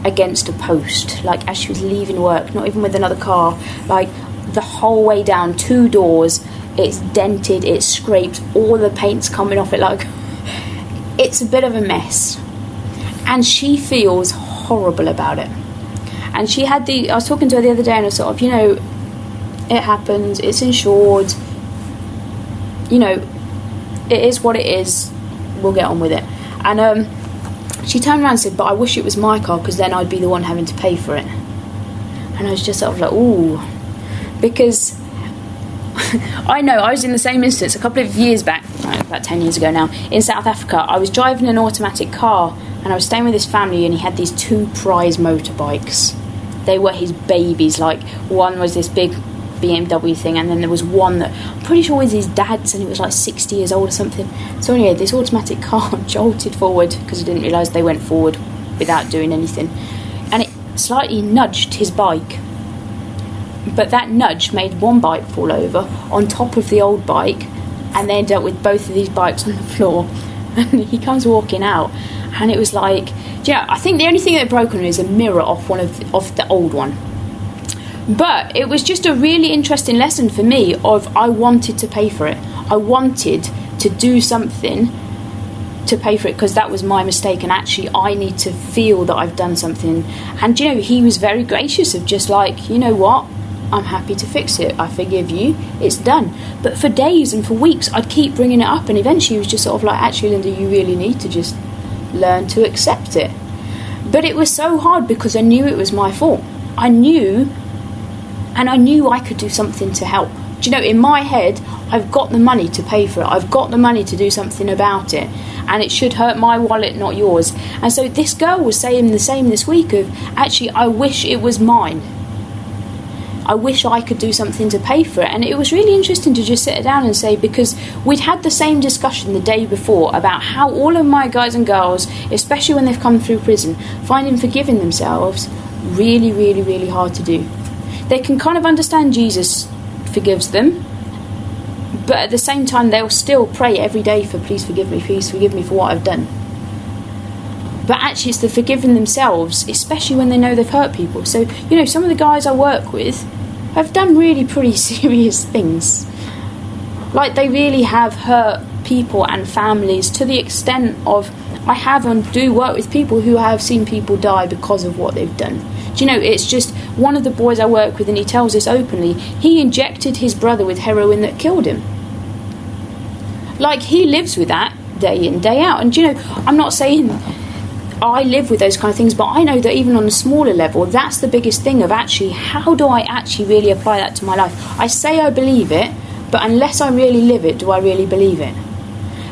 against a post, like as she was leaving work, not even with another car, like the whole way down, two doors, it's dented, it's scraped, all the paint's coming off it, like it's a bit of a mess. And she feels horrible about it. And she had the, I was talking to her the other day and I was sort of, you know, it happens, it's insured, you know, it is what it is, we'll get on with it. And, um, she turned around and said, But I wish it was my car because then I'd be the one having to pay for it. And I was just sort of like, Ooh. Because I know I was in the same instance a couple of years back, about 10 years ago now, in South Africa. I was driving an automatic car and I was staying with this family and he had these two prize motorbikes. They were his babies. Like, one was this big BMW thing, and then there was one that I'm pretty sure was his dad's, and it was like 60 years old or something. So anyway, this automatic car jolted forward because I didn't realise they went forward without doing anything, and it slightly nudged his bike. But that nudge made one bike fall over on top of the old bike, and they ended up with both of these bikes on the floor. And he comes walking out, and it was like, yeah, I think the only thing that broke on is a mirror off one of the, off the old one but it was just a really interesting lesson for me of I wanted to pay for it. I wanted to do something to pay for it because that was my mistake and actually I need to feel that I've done something. And you know, he was very gracious of just like, you know what? I'm happy to fix it. I forgive you. It's done. But for days and for weeks, I'd keep bringing it up, and eventually, he was just sort of like, actually, Linda, you really need to just learn to accept it. But it was so hard because I knew it was my fault. I knew and I knew I could do something to help. Do you know, in my head, I've got the money to pay for it. I've got the money to do something about it, and it should hurt my wallet, not yours. And so this girl was saying the same this week of actually, I wish it was mine. I wish I could do something to pay for it. And it was really interesting to just sit her down and say, because we'd had the same discussion the day before about how all of my guys and girls, especially when they've come through prison, finding forgiving themselves really, really, really hard to do. They can kind of understand Jesus forgives them, but at the same time, they'll still pray every day for, please forgive me, please forgive me for what I've done. But actually, it's the forgiving themselves, especially when they know they've hurt people. So, you know, some of the guys I work with have done really pretty serious things. Like, they really have hurt people and families to the extent of I have and do work with people who have seen people die because of what they've done. Do you know, it's just one of the boys I work with, and he tells us openly, he injected his brother with heroin that killed him. Like, he lives with that day in, day out. And, you know, I'm not saying I live with those kind of things, but I know that even on a smaller level, that's the biggest thing of actually how do I actually really apply that to my life? I say I believe it, but unless I really live it, do I really believe it?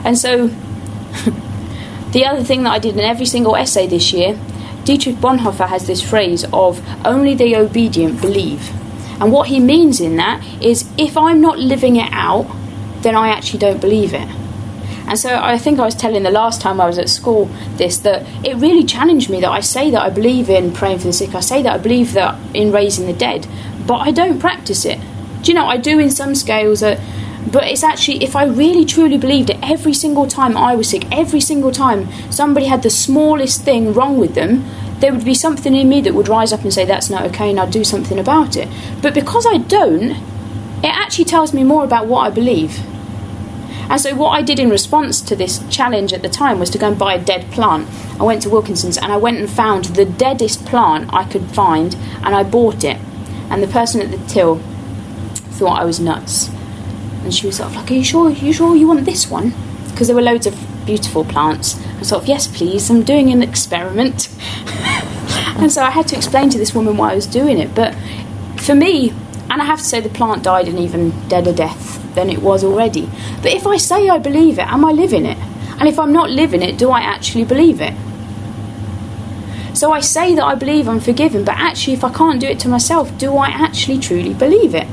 And so, the other thing that I did in every single essay this year, Dietrich Bonhoeffer has this phrase of only the obedient believe. And what he means in that is if I'm not living it out, then I actually don't believe it. And so I think I was telling the last time I was at school this that it really challenged me that I say that I believe in praying for the sick, I say that I believe that in raising the dead, but I don't practice it. Do you know I do in some scales that but it's actually if I really truly believed it every single time I was sick, every single time somebody had the smallest thing wrong with them, there would be something in me that would rise up and say that's not okay and I'd do something about it. But because I don't, it actually tells me more about what I believe. And so, what I did in response to this challenge at the time was to go and buy a dead plant. I went to Wilkinson's and I went and found the deadest plant I could find and I bought it. And the person at the till thought I was nuts. And she was sort of like, Are you sure, Are you, sure you want this one? Because there were loads of beautiful plants. I sort of, Yes, please, I'm doing an experiment. and so I had to explain to this woman why I was doing it. But for me, and I have to say the plant died an even deader death than it was already. But if I say I believe it, am I living it? And if I'm not living it, do I actually believe it? So I say that I believe I'm forgiven, but actually, if I can't do it to myself, do I actually truly believe it?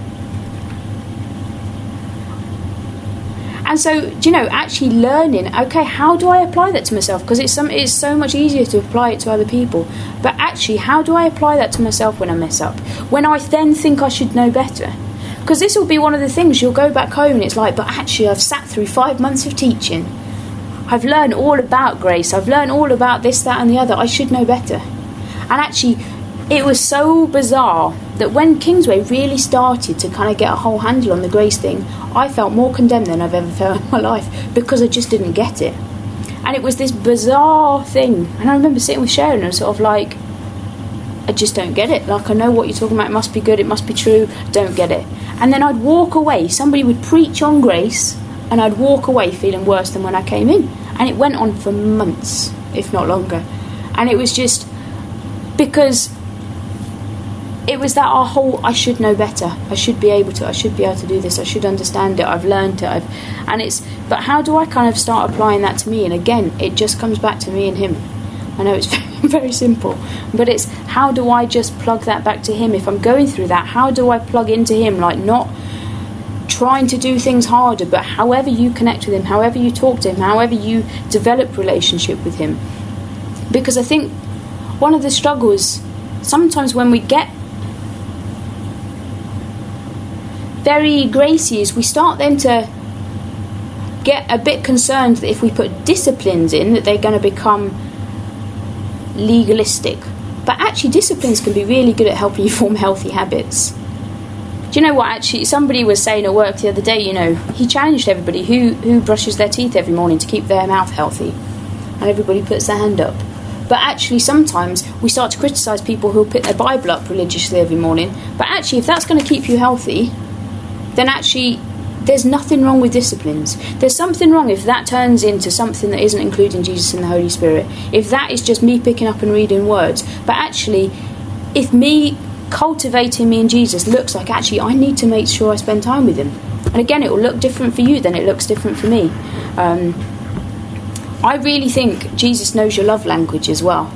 And so, you know, actually learning, okay, how do I apply that to myself? Because it's, some, it's so much easier to apply it to other people. But actually, how do I apply that to myself when I mess up? When I then think I should know better? Because this will be one of the things you'll go back home and it's like, but actually, I've sat through five months of teaching. I've learned all about grace. I've learned all about this, that, and the other. I should know better. And actually, it was so bizarre that when Kingsway really started to kind of get a whole handle on the grace thing, I felt more condemned than I've ever felt in my life because I just didn't get it. And it was this bizarre thing. And I remember sitting with Sharon and sort of like, I just don't get it. Like, I know what you're talking about, it must be good, it must be true, don't get it. And then I'd walk away, somebody would preach on grace, and I'd walk away feeling worse than when I came in. And it went on for months, if not longer. And it was just because it was that our whole I should know better. I should be able to. I should be able to do this. I should understand it. I've learned it. I've, and it's. But how do I kind of start applying that to me? And again, it just comes back to me and him. I know it's very, very simple, but it's how do I just plug that back to him if I'm going through that? How do I plug into him? Like not trying to do things harder, but however you connect with him, however you talk to him, however you develop relationship with him. Because I think one of the struggles sometimes when we get very gracie is we start then to get a bit concerned that if we put disciplines in that they're going to become legalistic. But actually disciplines can be really good at helping you form healthy habits. Do you know what? Actually somebody was saying at work the other day you know he challenged everybody who who brushes their teeth every morning to keep their mouth healthy. And everybody puts their hand up. But actually sometimes we start to criticize people who put their bible up religiously every morning. But actually if that's going to keep you healthy then actually there's nothing wrong with disciplines. There's something wrong if that turns into something that isn't including Jesus and the Holy Spirit. If that is just me picking up and reading words. But actually, if me cultivating me in Jesus looks like actually I need to make sure I spend time with Him. And again, it will look different for you than it looks different for me. Um, I really think Jesus knows your love language as well.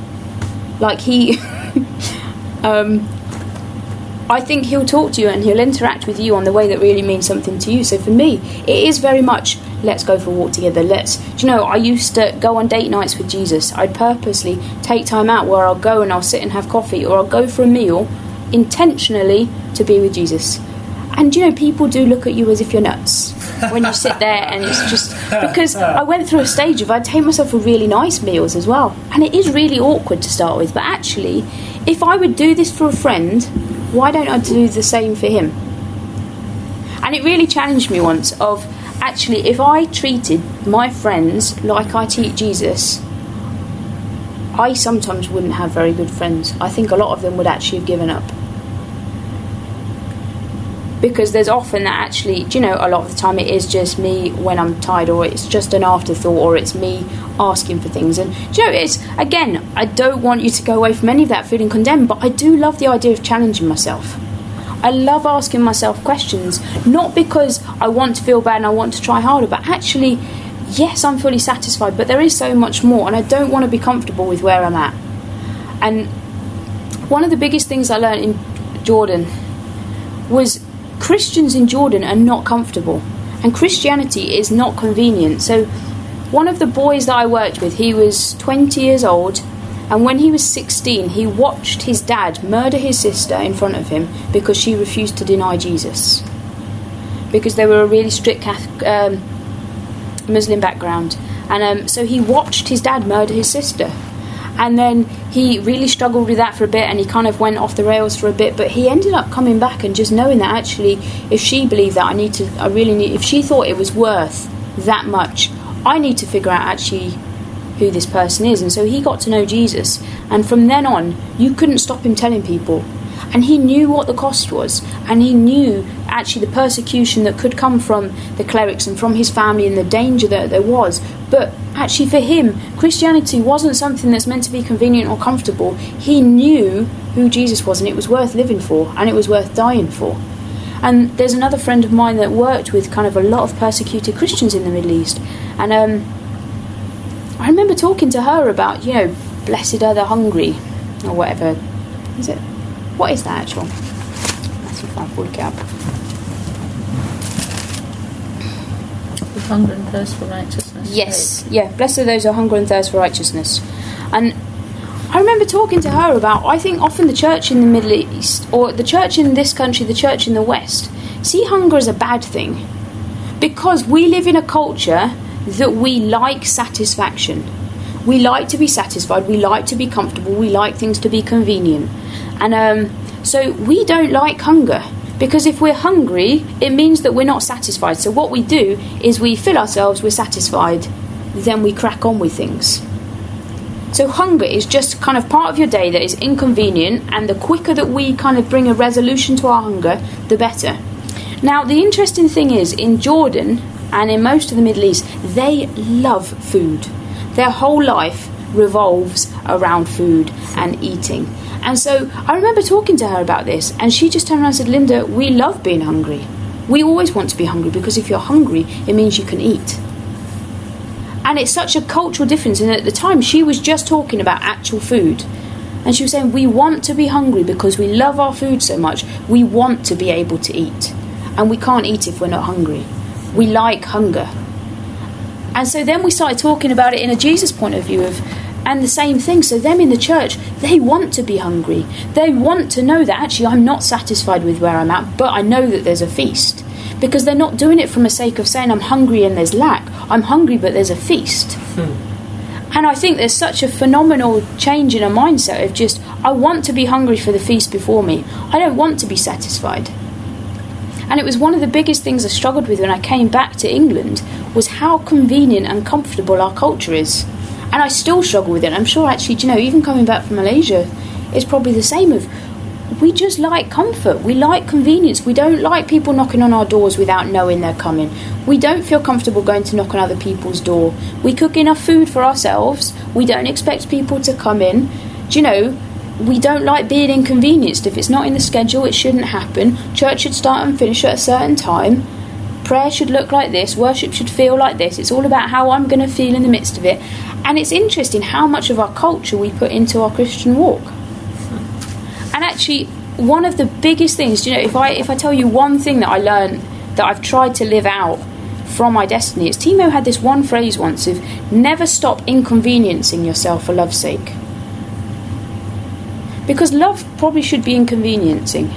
Like He. um, I think he'll talk to you and he'll interact with you on the way that really means something to you. So for me, it is very much let's go for a walk together. Let's, you know, I used to go on date nights with Jesus. I'd purposely take time out where I'll go and I'll sit and have coffee or I'll go for a meal intentionally to be with Jesus. And you know, people do look at you as if you're nuts when you sit there, and it's just because I went through a stage of I'd take myself for really nice meals as well, and it is really awkward to start with. But actually, if I would do this for a friend, why don't I do the same for him? And it really challenged me once of actually, if I treated my friends like I treat Jesus, I sometimes wouldn't have very good friends. I think a lot of them would actually have given up. Because there's often that actually, you know, a lot of the time it is just me when I'm tired, or it's just an afterthought, or it's me asking for things. And you know, it's again, I don't want you to go away from any of that feeling condemned, but I do love the idea of challenging myself. I love asking myself questions, not because I want to feel bad and I want to try harder, but actually, yes, I'm fully satisfied, but there is so much more, and I don't want to be comfortable with where I'm at. And one of the biggest things I learned in Jordan was Christians in Jordan are not comfortable, and Christianity is not convenient. So, one of the boys that I worked with, he was 20 years old, and when he was 16, he watched his dad murder his sister in front of him because she refused to deny Jesus. Because they were a really strict Catholic, um, Muslim background. And um, so he watched his dad murder his sister. And then he really struggled with that for a bit and he kind of went off the rails for a bit. But he ended up coming back and just knowing that actually, if she believed that, I need to, I really need, if she thought it was worth that much, I need to figure out actually who this person is. And so he got to know Jesus. And from then on, you couldn't stop him telling people. And he knew what the cost was. And he knew actually the persecution that could come from the clerics and from his family and the danger that there was. But actually, for him, Christianity wasn't something that's meant to be convenient or comfortable. He knew who Jesus was and it was worth living for and it was worth dying for. And there's another friend of mine that worked with kind of a lot of persecuted Christians in the Middle East. And um, I remember talking to her about, you know, blessed are the hungry, or whatever. Is it? What is that actual? Let's see if I can it out. With hunger and thirst for righteousness. Yes, yeah. Blessed are those who hunger and thirst for righteousness. And I remember talking to her about, I think often the church in the Middle East, or the church in this country, the church in the West, see hunger as a bad thing. Because we live in a culture that we like satisfaction. We like to be satisfied, we like to be comfortable, we like things to be convenient. And um, so we don't like hunger because if we're hungry, it means that we're not satisfied. So what we do is we fill ourselves, we're satisfied, then we crack on with things. So hunger is just kind of part of your day that is inconvenient, and the quicker that we kind of bring a resolution to our hunger, the better. Now, the interesting thing is, in Jordan and in most of the Middle East, they love food. Their whole life revolves around food and eating. And so I remember talking to her about this, and she just turned around and said, Linda, we love being hungry. We always want to be hungry because if you're hungry, it means you can eat. And it's such a cultural difference. And at the time, she was just talking about actual food. And she was saying, We want to be hungry because we love our food so much. We want to be able to eat. And we can't eat if we're not hungry. We like hunger. And so then we started talking about it in a Jesus point of view of and the same thing. So them in the church, they want to be hungry. They want to know that actually I'm not satisfied with where I'm at, but I know that there's a feast. Because they're not doing it from a sake of saying I'm hungry and there's lack. I'm hungry but there's a feast. Hmm. And I think there's such a phenomenal change in a mindset of just I want to be hungry for the feast before me. I don't want to be satisfied. And it was one of the biggest things I struggled with when I came back to England was how convenient and comfortable our culture is. And I still struggle with it. I'm sure actually, do you know, even coming back from Malaysia, it's probably the same of we just like comfort. We like convenience. We don't like people knocking on our doors without knowing they're coming. We don't feel comfortable going to knock on other people's door. We cook enough food for ourselves. We don't expect people to come in. Do you know, we don't like being inconvenienced. If it's not in the schedule, it shouldn't happen. Church should start and finish at a certain time. Prayer should look like this. Worship should feel like this. It's all about how I'm going to feel in the midst of it. And it's interesting how much of our culture we put into our Christian walk. And actually, one of the biggest things, you know, if I if I tell you one thing that I learned that I've tried to live out from iDestiny, it's Timo had this one phrase once of never stop inconveniencing yourself for love's sake. Because love probably should be inconveniencing.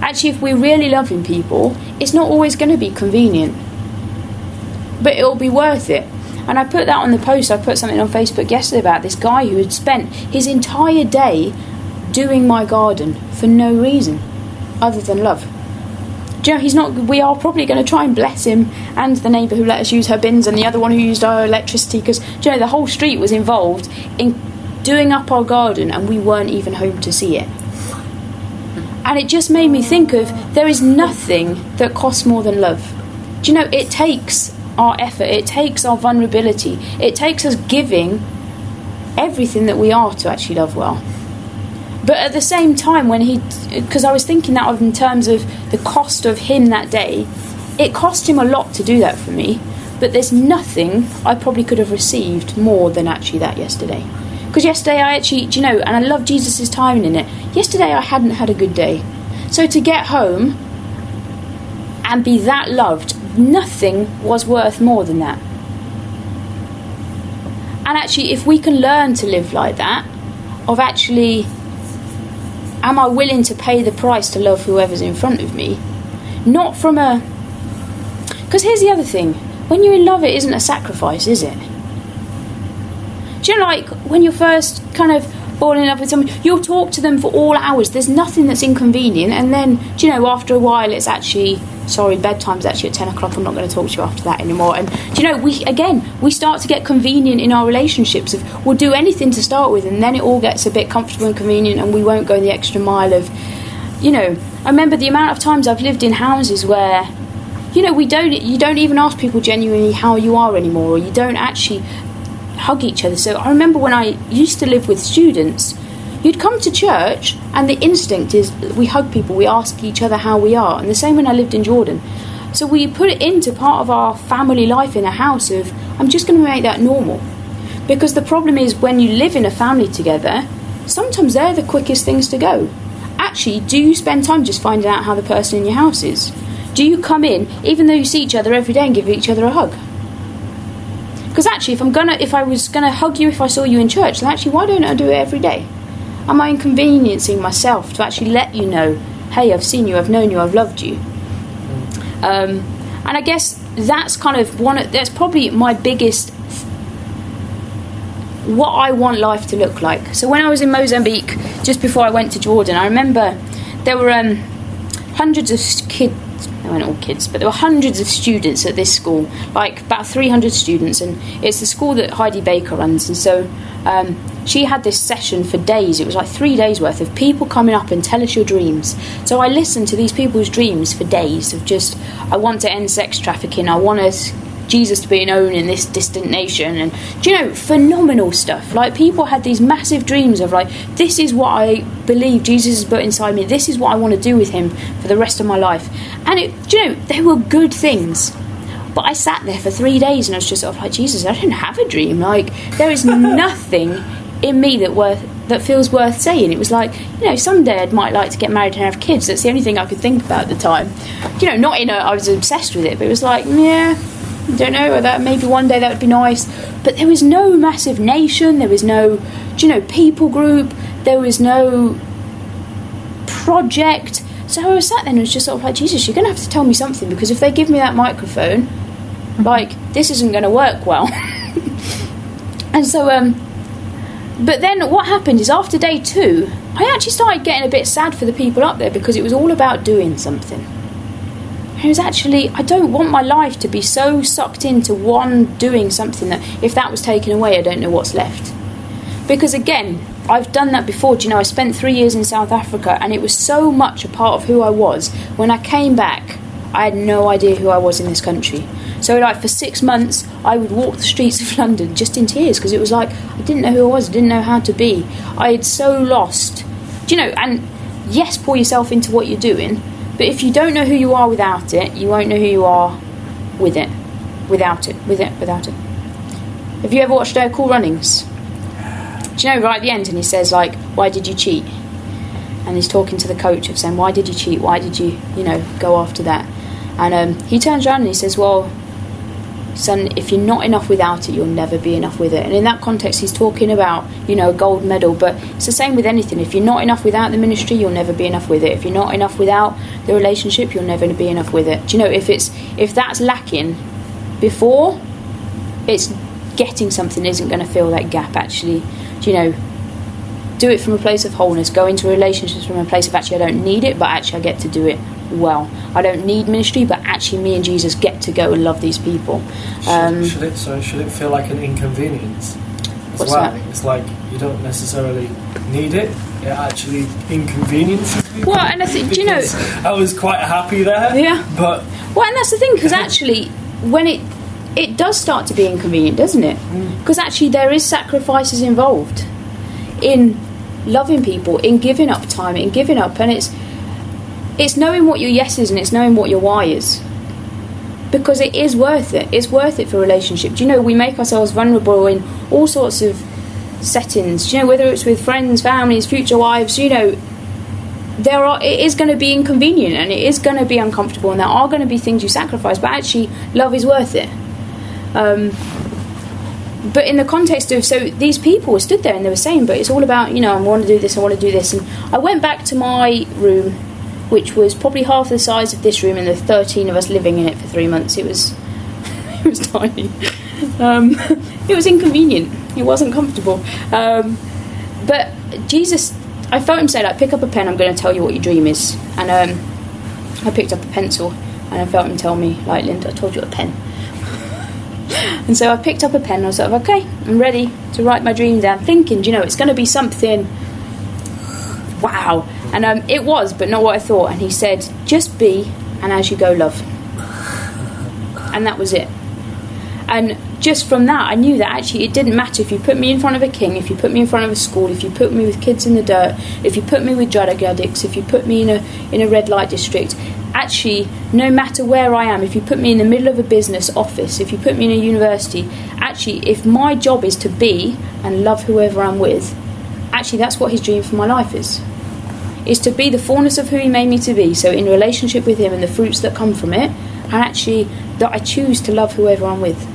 Actually, if we're really loving people, it's not always going to be convenient. But it'll be worth it. And I put that on the post, I put something on Facebook yesterday about this guy who had spent his entire day doing my garden for no reason other than love. Do you know, he's not. We are probably going to try and bless him and the neighbour who let us use her bins and the other one who used our electricity because, you know, the whole street was involved in doing up our garden and we weren't even home to see it. And it just made me think of there is nothing that costs more than love. Do you know, it takes our effort, it takes our vulnerability, it takes us giving everything that we are to actually love well. But at the same time, when he, because I was thinking that in terms of the cost of him that day, it cost him a lot to do that for me. But there's nothing I probably could have received more than actually that yesterday. Because yesterday I actually, you know, and I love Jesus' timing in it. Yesterday I hadn't had a good day. So to get home and be that loved, nothing was worth more than that. And actually, if we can learn to live like that, of actually, am I willing to pay the price to love whoever's in front of me? Not from a. Because here's the other thing when you're in love, it isn't a sacrifice, is it? Do you know, like when you're first kind of falling in love with someone, you'll talk to them for all hours. There's nothing that's inconvenient, and then, do you know, after a while, it's actually sorry, bedtime's actually at ten o'clock. I'm not going to talk to you after that anymore. And do you know, we again, we start to get convenient in our relationships. Of we'll do anything to start with, and then it all gets a bit comfortable and convenient, and we won't go the extra mile of, you know. I remember the amount of times I've lived in houses where you know we don't you don't even ask people genuinely how you are anymore or you don't actually hug each other. So I remember when I used to live with students, you'd come to church and the instinct is we hug people, we ask each other how we are. And the same when I lived in Jordan. So we put it into part of our family life in a house of I'm just going to make that normal. Because the problem is when you live in a family together, sometimes they're the quickest things to go. Actually, do you spend time just finding out how the person in your house is? Do you come in, even though you see each other every day, and give each other a hug? Because actually, if I'm gonna, if I was gonna hug you if I saw you in church, then actually, why don't I do it every day? Am I inconveniencing myself to actually let you know, hey, I've seen you, I've known you, I've loved you? Um, and I guess that's kind of one. Of, that's probably my biggest. What I want life to look like. So when I was in Mozambique, just before I went to Jordan, I remember there were um, hundreds of kids they weren't all kids, but there were hundreds of students at this school, like about 300 students, and it's the school that Heidi Baker runs. And so um, she had this session for days. It was like three days worth of people coming up and tell us your dreams. So I listened to these people's dreams for days of just, I want to end sex trafficking, I want to Jesus to be known in this distant nation, and do you know, phenomenal stuff. Like people had these massive dreams of like, this is what I believe Jesus has put inside me. This is what I want to do with Him for the rest of my life. And it, you know, they were good things. But I sat there for three days and I was just sort of like, Jesus, I don't have a dream. Like there is nothing in me that worth that feels worth saying. It was like, you know, someday I might like to get married and have kids. That's the only thing I could think about at the time. You know, not in a I was obsessed with it, but it was like, yeah, don't know that maybe one day that would be nice. But there was no massive nation there was no you know people group there was no project. So I was sat there and was just sort of like Jesus you're going to have to tell me something because if they give me that microphone like this isn't going to work well. And so um but then what happened is after day two I actually started getting a bit sad for the people up there because it was all about doing something was actually I don't want my life to be so sucked into one doing something that if that was taken away I don't know what's left. Because again, I've done that before. Do you know, I spent three years in South Africa and it was so much a part of who I was. When I came back, I had no idea who I was in this country. So, like, for six months, I would walk the streets of London just in tears because it was like I didn't know who I was, I didn't know how to be. I had so lost. Do you know, and yes, pour yourself into what you're doing, but if you don't know who you are without it, you won't know who you are with it. Without it. With it. Without it. Have you ever watched uh, Cool Runnings? Do you know right at the end and he says like, why did you cheat? And he's talking to the coach of saying, why did you cheat? Why did you, you know, go after that? And um, he turns around and he says, well, son, if you're not enough without it, you'll never be enough with it. And in that context, he's talking about, you know, a gold medal, but it's the same with anything. If you're not enough without the ministry, you'll never be enough with it. If you're not enough without the relationship, you'll never be enough with it. Do you know, if it's if that's lacking before, it's getting something isn't going to fill that gap. Actually, do you know? Do it from a place of wholeness. Go into relationships from a place of actually I don't need it, but actually I get to do it well. I don't need ministry, but actually, me and Jesus get to go and love these people. Um, should, should it so should it feel like an inconvenience as What's well? that? It's like you don't necessarily need it. It actually inconveniences Well, and I think, do you know, I was quite happy there. Yeah. But Well, and that's the thing because actually, when it it does start to be inconvenient, doesn't it? Because actually, there is sacrifices involved in loving people, in giving up time, in giving up, and it's it's knowing what your yes is and it's knowing what your why is. Because it is worth it. It's worth it for relationship. Do you know we make ourselves vulnerable in all sorts of settings? Do you know whether it's with friends, families, future wives? You know, there are it is going to be inconvenient and it is going to be uncomfortable and there are going to be things you sacrifice but actually love is worth it um, but in the context of so these people stood there and they were saying but it's all about you know i want to do this i want to do this. And i went back to my room which was probably half the size of this room and the 13 of us living in it for three months. It was it was tiny. Um, it was inconvenient. It wasn't comfortable. Um, but jesus i felt him say like pick up a pen i'm going to tell you what your dream is. And um, i picked up a pencil and i felt him tell me like linda i told you a pen and so I picked up a pen and I was like, okay, I'm ready to write my dream down, thinking, you know, it's going to be something wow. And um, it was, but not what I thought. And he said, just be, and as you go, love. And that was it. And just from that, I knew that actually it didn't matter if you put me in front of a king, if you put me in front of a school, if you put me with kids in the dirt, if you put me with drug addicts, if you put me in a in a red light district. Actually, no matter where I am, if you put me in the middle of a business office, if you put me in a university, actually, if my job is to be and love whoever I'm with, actually, that's what his dream for my life is. Is to be the fullness of who he made me to be. So, in relationship with him and the fruits that come from it, and actually, that I choose to love whoever I'm with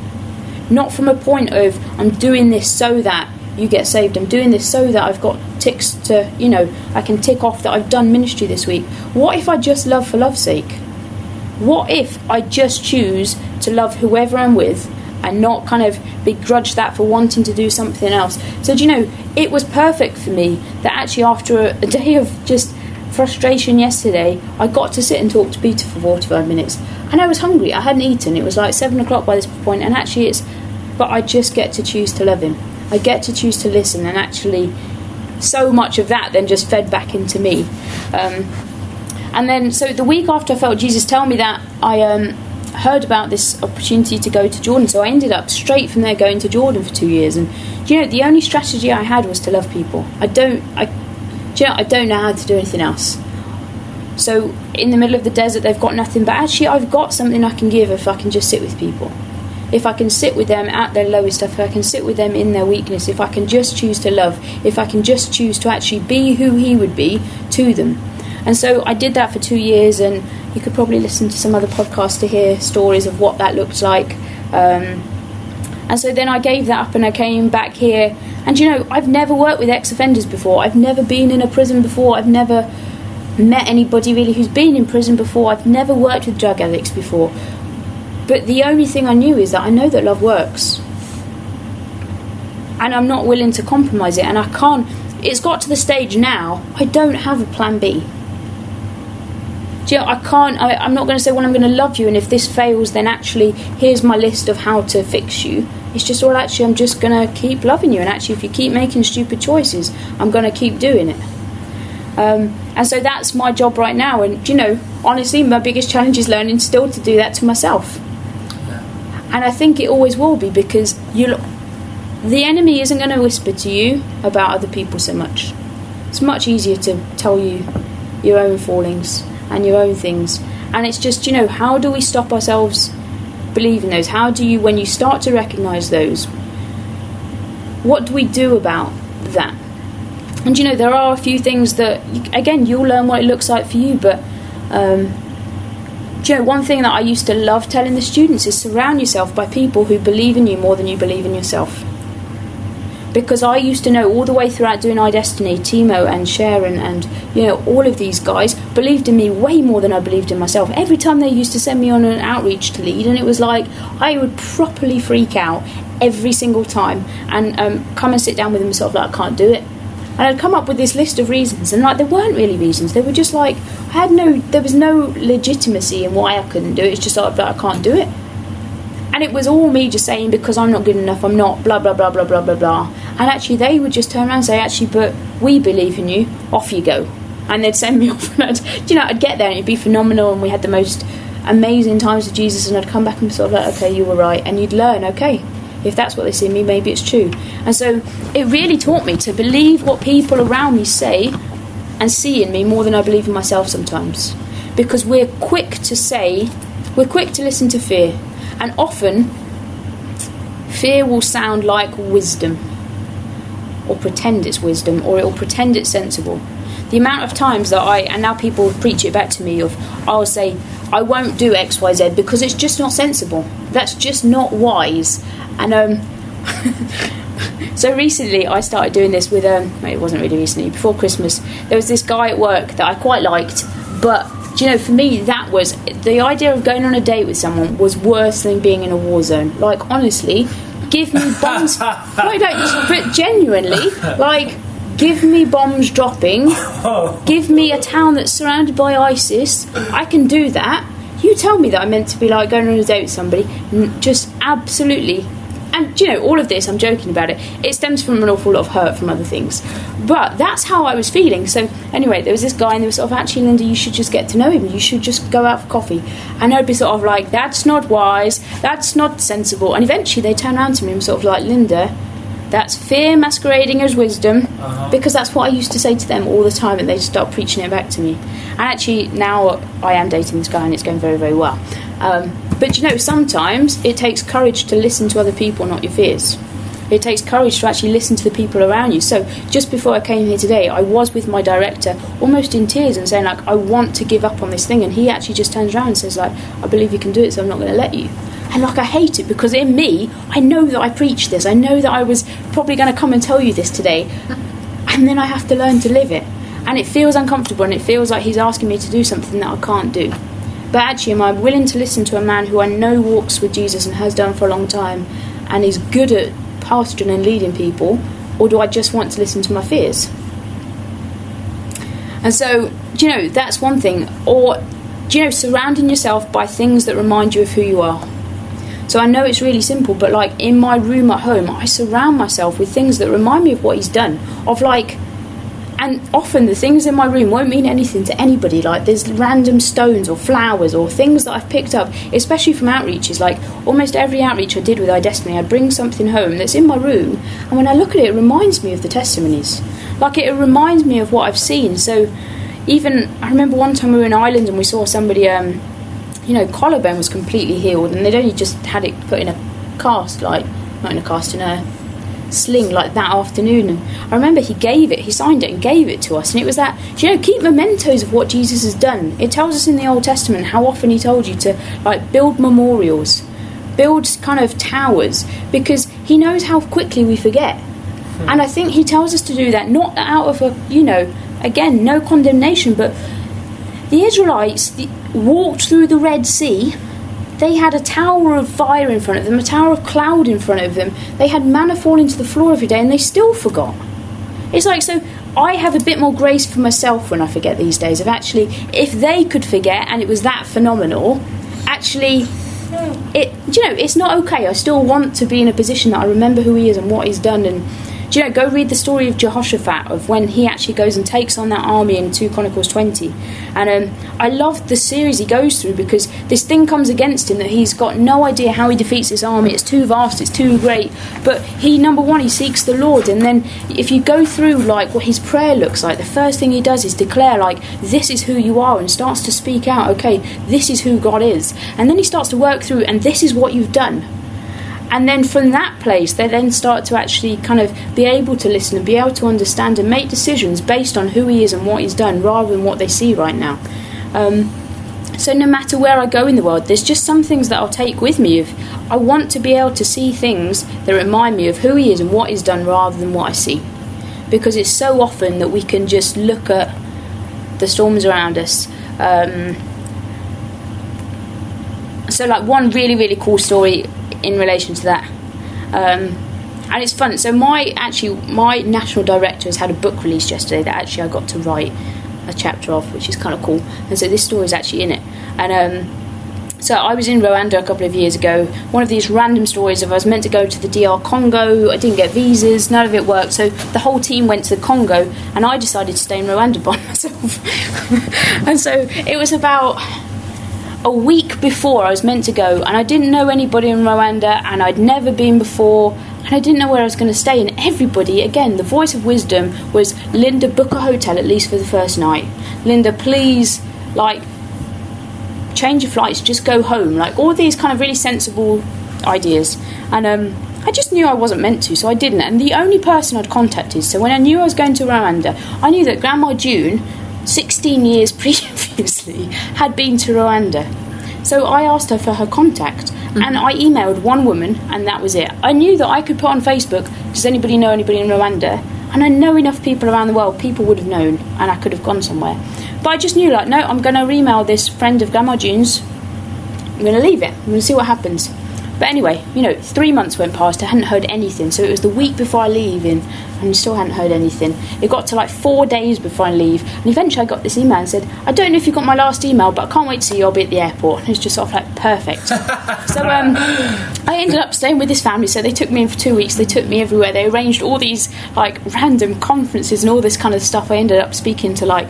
not from a point of I'm doing this so that you get saved. I'm doing this so that I've got ticks to, you know, I can tick off that I've done ministry this week. What if I just love for love's sake? What if I just choose to love whoever I'm with and not kind of begrudge that for wanting to do something else? So, do you know, it was perfect for me that actually after a, a day of just frustration yesterday, I got to sit and talk to Peter for 45 minutes. And I was hungry. I hadn't eaten. It was like 7 o'clock by this point, and actually it's. But I just get to choose to love him. I get to choose to listen, and actually, so much of that then just fed back into me. Um, and then, so the week after I felt Jesus tell me that, I um, heard about this opportunity to go to Jordan. So I ended up straight from there going to Jordan for two years. And you know, the only strategy I had was to love people. I don't, I, do you know, I don't know how to do anything else. So in the middle of the desert, they've got nothing. But actually, I've got something I can give if I can just sit with people. If I can sit with them at their lowest, if I can sit with them in their weakness, if I can just choose to love, if I can just choose to actually be who He would be to them. And so I did that for two years, and you could probably listen to some other podcasts to hear stories of what that looked like. Um, and so then I gave that up and I came back here. And you know, I've never worked with ex offenders before, I've never been in a prison before, I've never met anybody really who's been in prison before, I've never worked with drug addicts before. But the only thing I knew is that I know that love works. And I'm not willing to compromise it. And I can't, it's got to the stage now, I don't have a plan B. Do you know, I can't, I, I'm not going to say, well, I'm going to love you, and if this fails, then actually, here's my list of how to fix you. It's just, well, actually, I'm just going to keep loving you, and actually, if you keep making stupid choices, I'm going to keep doing it. Um, and so that's my job right now. And, you know, honestly, my biggest challenge is learning still to do that to myself. And I think it always will be because you look, the enemy isn't going to whisper to you about other people so much. It's much easier to tell you your own fallings and your own things. And it's just, you know, how do we stop ourselves believing those? How do you, when you start to recognize those, what do we do about that? And you know, there are a few things that, again, you'll learn what it looks like for you, but um, you know, one thing that I used to love telling the students is surround yourself by people who believe in you more than you believe in yourself. Because I used to know all the way throughout doing iDestiny, Timo and Sharon and you know all of these guys believed in me way more than I believed in myself. Every time they used to send me on an outreach to lead, and it was like I would properly freak out every single time and um, come and sit down with myself like I can't do it. And I'd come up with this list of reasons, and like there weren't really reasons. They were just like I had no, there was no legitimacy in why I couldn't do it. It's just like I can't do it. And it was all me just saying because I'm not good enough, I'm not blah blah blah blah blah blah blah. And actually, they would just turn around and say, actually, but we believe in you. Off you go. and they'd send me off, and I'd, you know, I'd get there and it'd be phenomenal, and we had the most amazing times with Jesus, and I'd come back and be sort of like, okay, you were right, and you'd learn, okay, if that's what they see in me, maybe it's true. And so it really taught me to believe what people around me say and see in me more than I believe in myself sometimes. Because we're quick to say, we're quick to listen to fear, and often fear will sound like wisdom or pretend it's wisdom or it'll pretend it's sensible. The amount of times that I, and now people preach it back to me, of I'll say, I won't do X, Y, Z because it's just not sensible. That's just not wise. And um, so recently I started doing this with, um, it wasn't really recently, before Christmas, there was this guy at work that I quite liked, but do you know, for me, that was the idea of going on a date with someone was worse than being in a war zone. Like, honestly, give me bombs. no, don't, but genuinely, like, give me bombs dropping, give me a town that's surrounded by ISIS. I can do that. You tell me that I'm meant to be like going on a date with somebody, just absolutely. And you know, all of this, I'm joking about it. It stems from an awful lot of hurt from other things, but that's how I was feeling. So anyway, there was this guy, and they were sort of actually, Linda, you should just get to know him. You should just go out for coffee. And I'd be sort of like, that's not wise. That's not sensible. And eventually, they turn around to me and sort of like, Linda, that's fear masquerading as wisdom, because that's what I used to say to them all the time, and they just start preaching it back to me. And actually, now I am dating this guy, and it's going very, very well. Um, but you know, sometimes it takes courage to listen to other people, not your fears. It takes courage to actually listen to the people around you. So, just before I came here today, I was with my director, almost in tears, and saying like, "I want to give up on this thing," and he actually just turns around and says like, "I believe you can do it, so I'm not going to let you." And like I hate it because in me, I know that I preached this. I know that I was probably going to come and tell you this today, and then I have to learn to live it. And it feels uncomfortable, and it feels like he's asking me to do something that I can't do. But actually, am I willing to listen to a man who I know walks with Jesus and has done for a long time, and is good at pastoring and leading people, or do I just want to listen to my fears? And so, you know, that's one thing. Or, you know, surrounding yourself by things that remind you of who you are. So I know it's really simple, but like in my room at home, I surround myself with things that remind me of what he's done. Of like, and often the things in my room won't mean anything to anybody. Like there's random stones or flowers or things that I've picked up, especially from outreaches. Like almost every outreach I did with iDestiny, I'd bring something home that's in my room, and when I look at it, it reminds me of the testimonies. Like it, it reminds me of what I've seen. So even I remember one time we were in Ireland and we saw somebody. Um, you know, collarbone was completely healed, and they'd only just had it put in a cast, like not in a cast, in a sling, like that afternoon. And I remember he gave it, he signed it and gave it to us, and it was that you know, keep mementos of what Jesus has done. It tells us in the Old Testament how often he told you to like build memorials, build kind of towers, because he knows how quickly we forget. Hmm. And I think he tells us to do that not out of a, you know, again, no condemnation, but the Israelites the, walked through the Red Sea. They had a tower of fire in front of them, a tower of cloud in front of them. They had manna falling to the floor every day, and they still forgot. It's like so. I have a bit more grace for myself when I forget these days. Of actually, if they could forget and it was that phenomenal, actually, it you know it's not okay. I still want to be in a position that I remember who he is and what he's done and do you know, go read the story of Jehoshaphat, of when he actually goes and takes on that army in 2 Chronicles 20. And um, I love the series he goes through because this thing comes against him that he's got no idea how he defeats this army. It's too vast, it's too great. But he, number one, he seeks the Lord. And then if you go through, like, what his prayer looks like, the first thing he does is declare, like, this is who you are, and starts to speak out, okay, this is who God is. And then he starts to work through, and this is what you've done and then from that place they then start to actually kind of be able to listen and be able to understand and make decisions based on who he is and what he's done rather than what they see right now um, so no matter where I go in the world, there's just some things that I'll take with me. If I want to be able to see things that remind me of who he is and what he's done, rather than what I see, because it's so often that we can just look at the storms around us. Um, so, like one really really cool story in relation to that. Um, and it's fun. So my actually my national director has had a book released yesterday that actually I got to write a chapter of, which is kind of cool. And so this story is actually in it. And um, So I was in Rwanda a couple of years ago. One of these random stories of I was meant to go to the DR Congo. I didn't get visas. None of it worked. So the whole team went to the Congo, and I decided to stay in Rwanda by myself. and so it was about a week before I was meant to go, and I didn't know anybody in Rwanda, and I'd never been before, and I didn't know where I was going to stay. And everybody, again, the voice of wisdom was Linda, book a hotel at least for the first night. Linda, please, like, change your flights, just go home. Like, all these kind of really sensible ideas. And, um, I just knew I wasn't meant to, so I didn't. And the only person I'd contacted, so when I knew I was going to Rwanda, I knew that Grandma June, 16 years previously, had been to Rwanda. So I asked her for her contact, mm-hmm. and I emailed one woman, and that was it. I knew that I could put on Facebook, does anybody know anybody in Rwanda? And I know enough people around the world, people would have known, and I could have gone somewhere. But I just knew, like, no, I'm going to email this friend of Grandma June's. I'm going to leave it. I'm going to see what happens. But anyway, you know, three months went past. I hadn't heard anything. So it was the week before I leave, and still hadn't heard anything. It got to like four days before I leave, and eventually I got this email and said, "I don't know if you got my last email, but I can't wait to see you. I'll be at the airport." And it's just sort of like perfect. so um, I ended up staying with this family. So they took me in for two weeks. They took me everywhere. They arranged all these like random conferences and all this kind of stuff. I ended up speaking to like.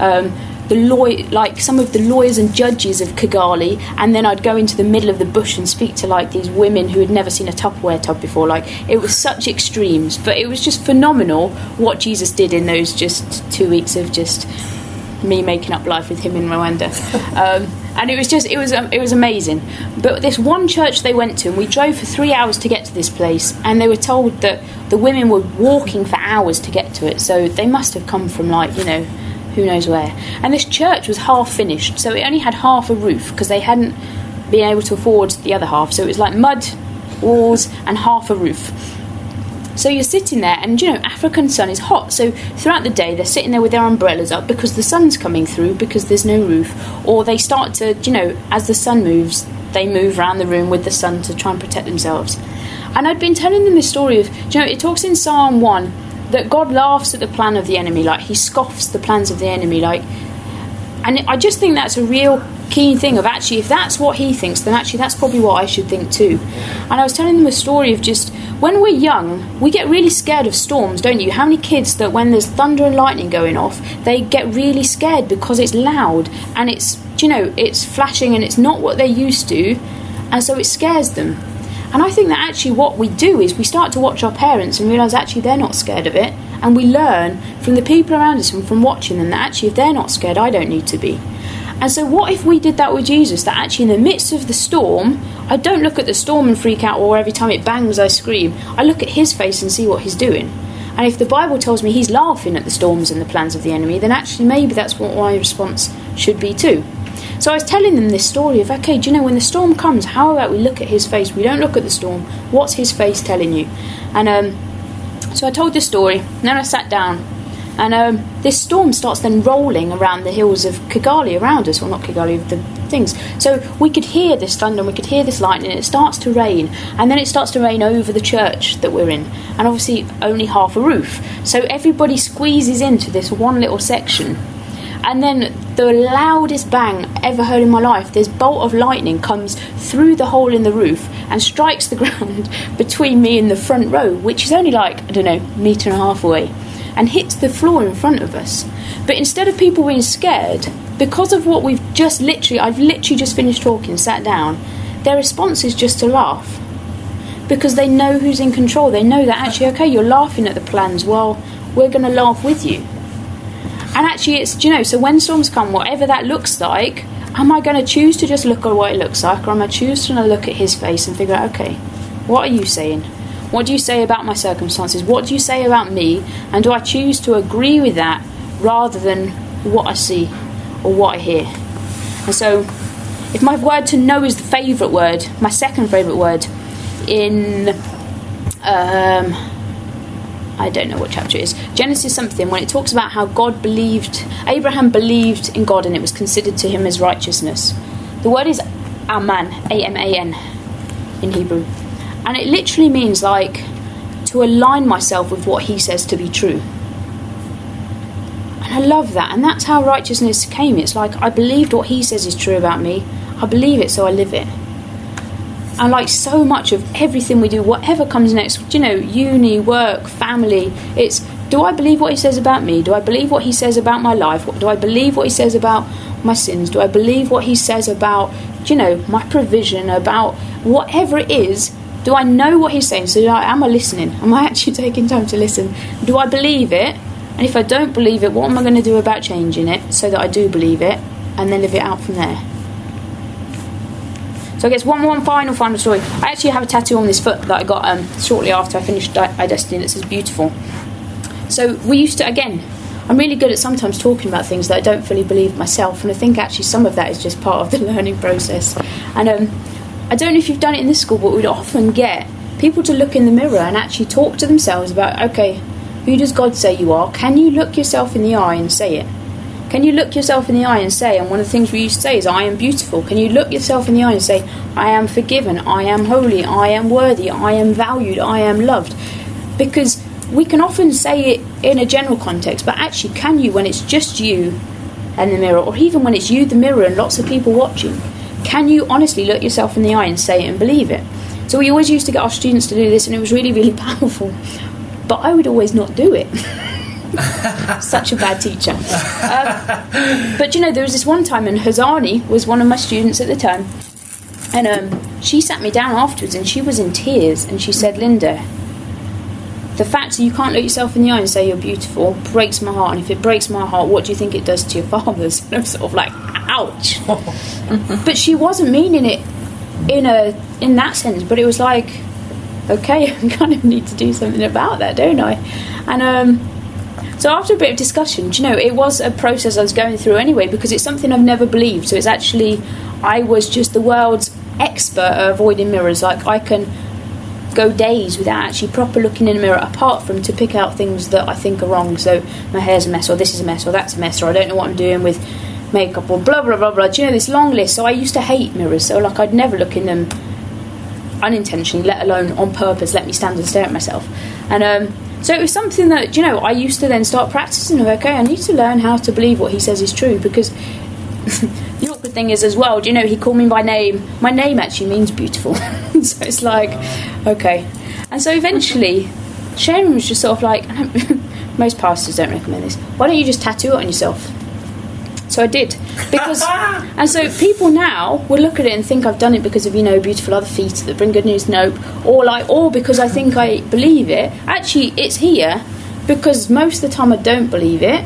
Um, the law, like some of the lawyers and judges of Kigali, and then I'd go into the middle of the bush and speak to like these women who had never seen a Tupperware tub before. Like it was such extremes, but it was just phenomenal what Jesus did in those just two weeks of just me making up life with him in Rwanda. Um, and it was just it was um, it was amazing. But this one church they went to, and we drove for three hours to get to this place, and they were told that the women were walking for hours to get to it. So they must have come from like you know who knows where. And this church was half finished, so it only had half a roof because they hadn't been able to afford the other half. So it was like mud walls and half a roof. So you're sitting there, and you know, African sun is hot. So throughout the day, they're sitting there with their umbrellas up because the sun's coming through because there's no roof. Or they start to, you know, as the sun moves, they move around the room with the sun to try and protect themselves. And I'd been telling them this story of, you know, it talks in Psalm 1 that God laughs at the plan of the enemy, like he scoffs the plans of the enemy, like. And I just think that's a real keen thing of actually, if that's what he thinks, then actually that's probably what I should think too. And I was telling them a story of just when we're young, we get really scared of storms, don't you? How many kids that when there's thunder and lightning going off, they get really scared because it's loud and it's, you know, it's flashing and it's not what they're used to, and so it scares them. And I think that actually what we do is we start to watch our parents and realise actually they're not scared of it. And we learn from the people around us and from watching them that actually if they're not scared, I don't need to be. And so, what if we did that with Jesus? That actually, in the midst of the storm, I don't look at the storm and freak out, or every time it bangs, I scream. I look at his face and see what he's doing. And if the Bible tells me he's laughing at the storms and the plans of the enemy, then actually, maybe that's what my response should be too. So I was telling them this story of okay, do you know when the storm comes, how about we look at his face? We don't look at the storm. What's his face telling you? And um, so I told this story. And then I sat down, and um, this storm starts then rolling around the hills of Kigali around us, or not Kigali, the things. So we could hear this thunder, and we could hear this lightning. And it starts to rain, and then it starts to rain over the church that we're in, and obviously only half a roof. So everybody squeezes into this one little section and then the loudest bang ever heard in my life this bolt of lightning comes through the hole in the roof and strikes the ground between me and the front row which is only like i don't know meter and a half away and hits the floor in front of us. But instead of people being scared because of what we've just literally i've literally just finished talking sat down their response is just to laugh. Because they know who's in control. They know that actually okay you're laughing at the plans. Well we're going to laugh with you and actually, it's, you know, so when storms come, whatever that looks like, am I going to choose to just look at what it looks like, or am I choose to look at his face and figure out, okay, what are you saying? What do you say about my circumstances? What do you say about me? And do I choose to agree with that rather than what I see or what I hear? And so, if my word to know is the favourite word, my second favourite word in. Um, I don't know what chapter it is. Genesis something when it talks about how God believed Abraham believed in God and it was considered to him as righteousness. The word is aman, A M A N in Hebrew. And it literally means like to align myself with what he says to be true. And I love that. And that's how righteousness came. It's like I believed what he says is true about me. I believe it, so I live it. And like so much of everything we do, whatever comes next, you know, uni, work, family, it's do I believe what he says about me? Do I believe what he says about my life? Do I believe what he says about my sins? Do I believe what he says about, you know, my provision, about whatever it is? Do I know what he's saying? So am I listening? Am I actually taking time to listen? Do I believe it? And if I don't believe it, what am I going to do about changing it so that I do believe it and then live it out from there? So I guess one one final final story. I actually have a tattoo on this foot that I got um, shortly after I finished iDestiny that says beautiful. So we used to again. I'm really good at sometimes talking about things that I don't fully believe myself, and I think actually some of that is just part of the learning process. And um, I don't know if you've done it in this school, but we'd often get people to look in the mirror and actually talk to themselves about, okay, who does God say you are? Can you look yourself in the eye and say it? Can you look yourself in the eye and say, and one of the things we used to say is, I am beautiful. Can you look yourself in the eye and say, I am forgiven, I am holy, I am worthy, I am valued, I am loved? Because we can often say it in a general context, but actually, can you, when it's just you and the mirror, or even when it's you, the mirror, and lots of people watching, can you honestly look yourself in the eye and say it and believe it? So we always used to get our students to do this, and it was really, really powerful. But I would always not do it. Such a bad teacher. Um, but you know, there was this one time, and Hazani was one of my students at the time, and um, she sat me down afterwards, and she was in tears, and she said, "Linda, the fact that you can't look yourself in the eye and say you're beautiful breaks my heart. And if it breaks my heart, what do you think it does to your fathers? And I'm sort of like, ouch. but she wasn't meaning it in a in that sense. But it was like, okay, I kind of need to do something about that, don't I? And um, so after a bit of discussion, you know, it was a process I was going through anyway because it's something I've never believed. So it's actually I was just the world's expert at avoiding mirrors. Like I can go days without actually proper looking in a mirror apart from to pick out things that I think are wrong. So my hair's a mess, or this is a mess, or that's a mess, or I don't know what I'm doing with makeup, or blah blah blah blah. Do you know this long list? So I used to hate mirrors, so like I'd never look in them unintentionally, let alone on purpose. Let me stand and stare at myself, and um, so it was something that you know I used to then start practicing. Okay, I need to learn how to believe what he says is true because. the awkward thing is as well, do you know, he called me by name. My name actually means beautiful. so it's like, okay. And so eventually, Sharon was just sort of like, most pastors don't recommend this. Why don't you just tattoo it on yourself? So I did because, and so people now will look at it and think I've done it because of you know beautiful other feet that bring good news. Nope, or like, or because I think I believe it. Actually, it's here because most of the time I don't believe it,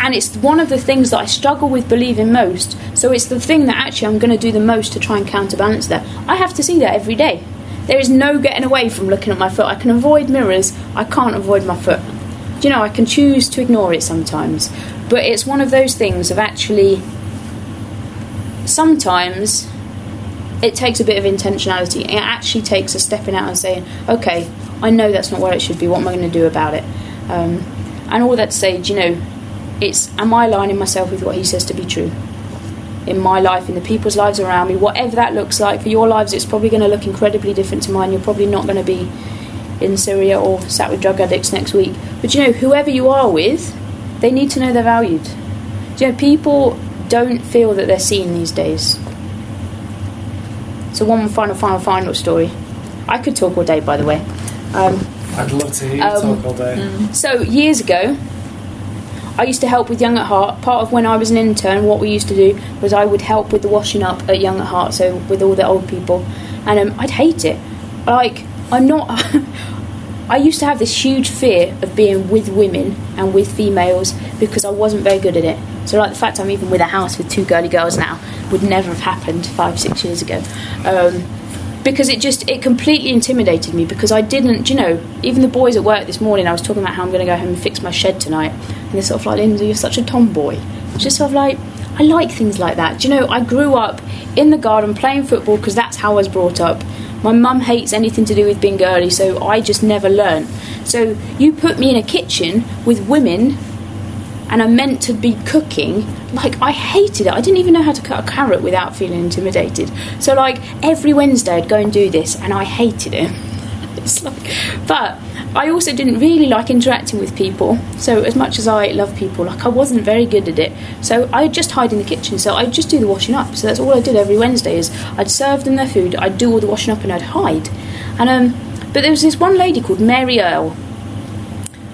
and it's one of the things that I struggle with believing most. So it's the thing that actually I'm going to do the most to try and counterbalance that. I have to see that every day. There is no getting away from looking at my foot. I can avoid mirrors, I can't avoid my foot. Do you know, I can choose to ignore it sometimes. But it's one of those things of actually sometimes it takes a bit of intentionality. It actually takes a stepping out and saying, okay, I know that's not where it should be. What am I going to do about it? Um, and all that say, you know, it's am I aligning myself with what he says to be true? In my life, in the people's lives around me, whatever that looks like for your lives, it's probably going to look incredibly different to mine. You're probably not going to be in Syria or sat with drug addicts next week. But you know, whoever you are with, they need to know they're valued. Do you know, people don't feel that they're seen these days. So, one final, final, final story. I could talk all day, by the way. Um, I'd love to hear you Um, talk all day. So years ago, I used to help with Young at Heart. Part of when I was an intern, what we used to do was I would help with the washing up at Young at Heart, so with all the old people, and um, I'd hate it. Like I'm not. I used to have this huge fear of being with women and with females because I wasn't very good at it. So, like the fact I'm even with a house with two girly girls now would never have happened five, six years ago. Um, because it just it completely intimidated me because I didn't you know even the boys at work this morning I was talking about how I'm going to go home and fix my shed tonight and they're sort of like Lindsay you're such a tomboy just sort of like I like things like that do you know I grew up in the garden playing football because that's how I was brought up my mum hates anything to do with being girly so I just never learned so you put me in a kitchen with women and I'm meant to be cooking, like I hated it. I didn't even know how to cut a carrot without feeling intimidated. So like every Wednesday I'd go and do this and I hated it. it's like but I also didn't really like interacting with people. So as much as I love people, like I wasn't very good at it. So I'd just hide in the kitchen. So I'd just do the washing up. So that's all I did every Wednesday. Is I'd serve them their food, I'd do all the washing up, and I'd hide. And um, but there was this one lady called Mary Earl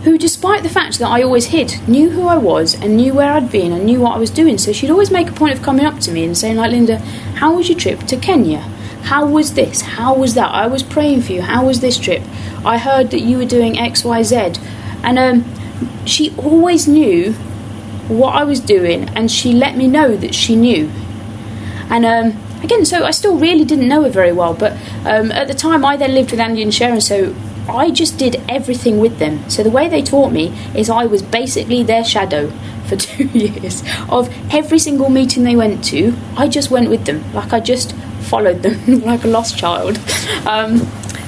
who, despite the fact that I always hid, knew who I was and knew where I'd been and knew what I was doing. So she'd always make a point of coming up to me and saying, like, Linda, how was your trip to Kenya? How was this? How was that? I was praying for you. How was this trip? I heard that you were doing X, Y, Z. And um, she always knew what I was doing and she let me know that she knew. And um, again, so I still really didn't know her very well, but um, at the time I then lived with Andy and Sharon, so I just did everything with them. So the way they taught me is I was basically their shadow for two years. Of every single meeting they went to, I just went with them. Like I just followed them like a lost child. Um,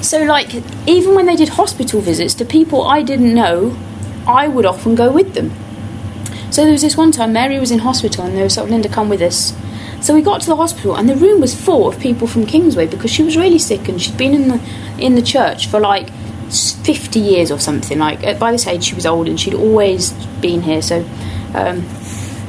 so like even when they did hospital visits to people I didn't know, I would often go with them. So there was this one time Mary was in hospital and they were sort of Linda come with us. So we got to the hospital and the room was full of people from Kingsway because she was really sick and she'd been in the in the church for like 50 years or something. Like by this age, she was old and she'd always been here. So, um,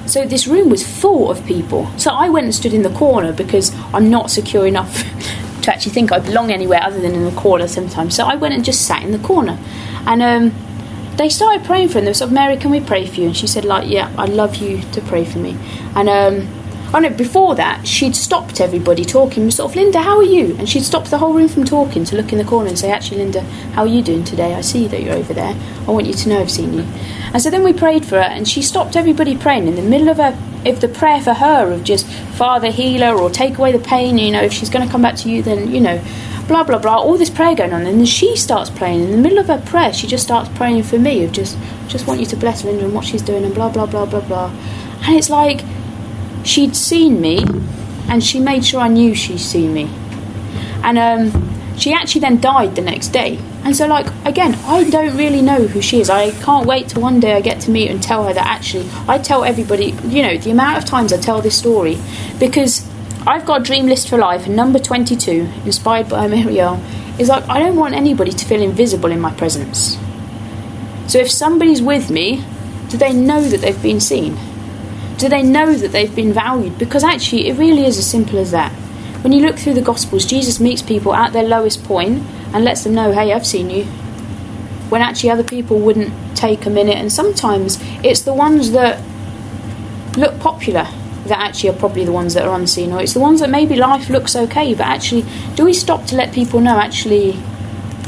so this room was full of people. So I went and stood in the corner because I'm not secure enough to actually think I belong anywhere other than in the corner sometimes. So I went and just sat in the corner, and um, they started praying for. And they of, Mary, can we pray for you? And she said, like, yeah, I'd love you to pray for me. And um, Oh no, before that, she'd stopped everybody talking, sort of, Linda, how are you? And she'd stopped the whole room from talking to look in the corner and say, Actually, Linda, how are you doing today? I see that you're over there. I want you to know I've seen you. And so then we prayed for her, and she stopped everybody praying in the middle of her, if the prayer for her of just, Father, heal her, or take away the pain, you know, if she's going to come back to you, then, you know, blah, blah, blah, all this prayer going on. And then she starts praying. In the middle of her prayer, she just starts praying for me, of just, just want you to bless Linda and what she's doing, and blah, blah, blah, blah, blah. And it's like, she'd seen me and she made sure I knew she'd seen me. And um, she actually then died the next day. And so, like, again, I don't really know who she is. I can't wait till one day I get to meet her and tell her that actually, I tell everybody, you know, the amount of times I tell this story because I've got a dream list for life, and number 22, inspired by Mary Earl, is like, I don't want anybody to feel invisible in my presence. So if somebody's with me, do they know that they've been seen? Do they know that they've been valued? Because actually, it really is as simple as that. When you look through the Gospels, Jesus meets people at their lowest point and lets them know, hey, I've seen you. When actually other people wouldn't take a minute, and sometimes it's the ones that look popular that actually are probably the ones that are unseen, or it's the ones that maybe life looks okay, but actually, do we stop to let people know, actually,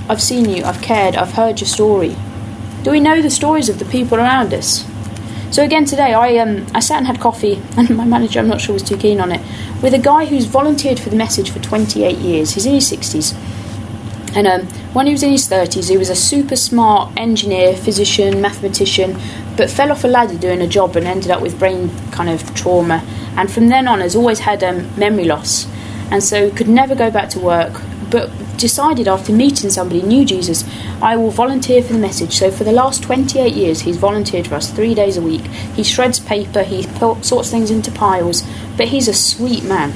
I've seen you, I've cared, I've heard your story? Do we know the stories of the people around us? So again today, I um, I sat and had coffee, and my manager, I'm not sure, was too keen on it, with a guy who's volunteered for the message for 28 years. He's in his 60s, and um, when he was in his 30s, he was a super smart engineer, physician, mathematician, but fell off a ladder doing a job and ended up with brain kind of trauma. And from then on, has always had um, memory loss, and so could never go back to work. But decided after meeting somebody, knew Jesus, I will volunteer for the message. So for the last 28 years, he's volunteered for us three days a week. He shreds paper, he sorts things into piles, but he's a sweet man.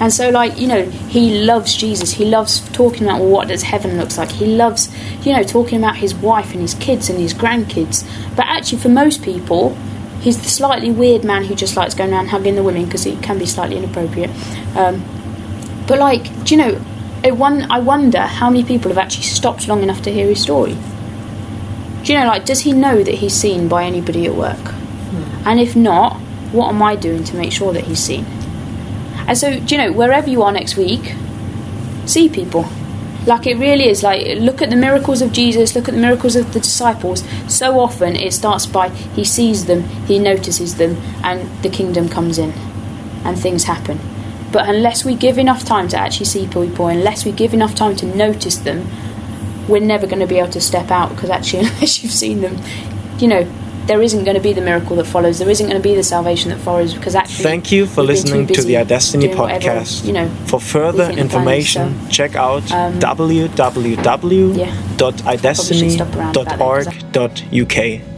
And so, like, you know, he loves Jesus. He loves talking about what does heaven looks like. He loves, you know, talking about his wife and his kids and his grandkids. But actually, for most people, he's the slightly weird man who just likes going around hugging the women because he can be slightly inappropriate. Um, but, like, do you know, one, I wonder how many people have actually stopped long enough to hear his story. Do you know, like, does he know that he's seen by anybody at work? Hmm. And if not, what am I doing to make sure that he's seen? And so, do you know, wherever you are next week, see people. Like it really is like look at the miracles of Jesus, look at the miracles of the disciples. So often it starts by he sees them, he notices them, and the kingdom comes in and things happen. But unless we give enough time to actually see people, unless we give enough time to notice them, we're never going to be able to step out because actually, unless you've seen them, you know, there isn't going to be the miracle that follows. There isn't going to be the salvation that follows because actually. Thank you for listening to the iDestiny podcast. Whatever, you know, for further information, so, check out um, www.idestiny.org.uk.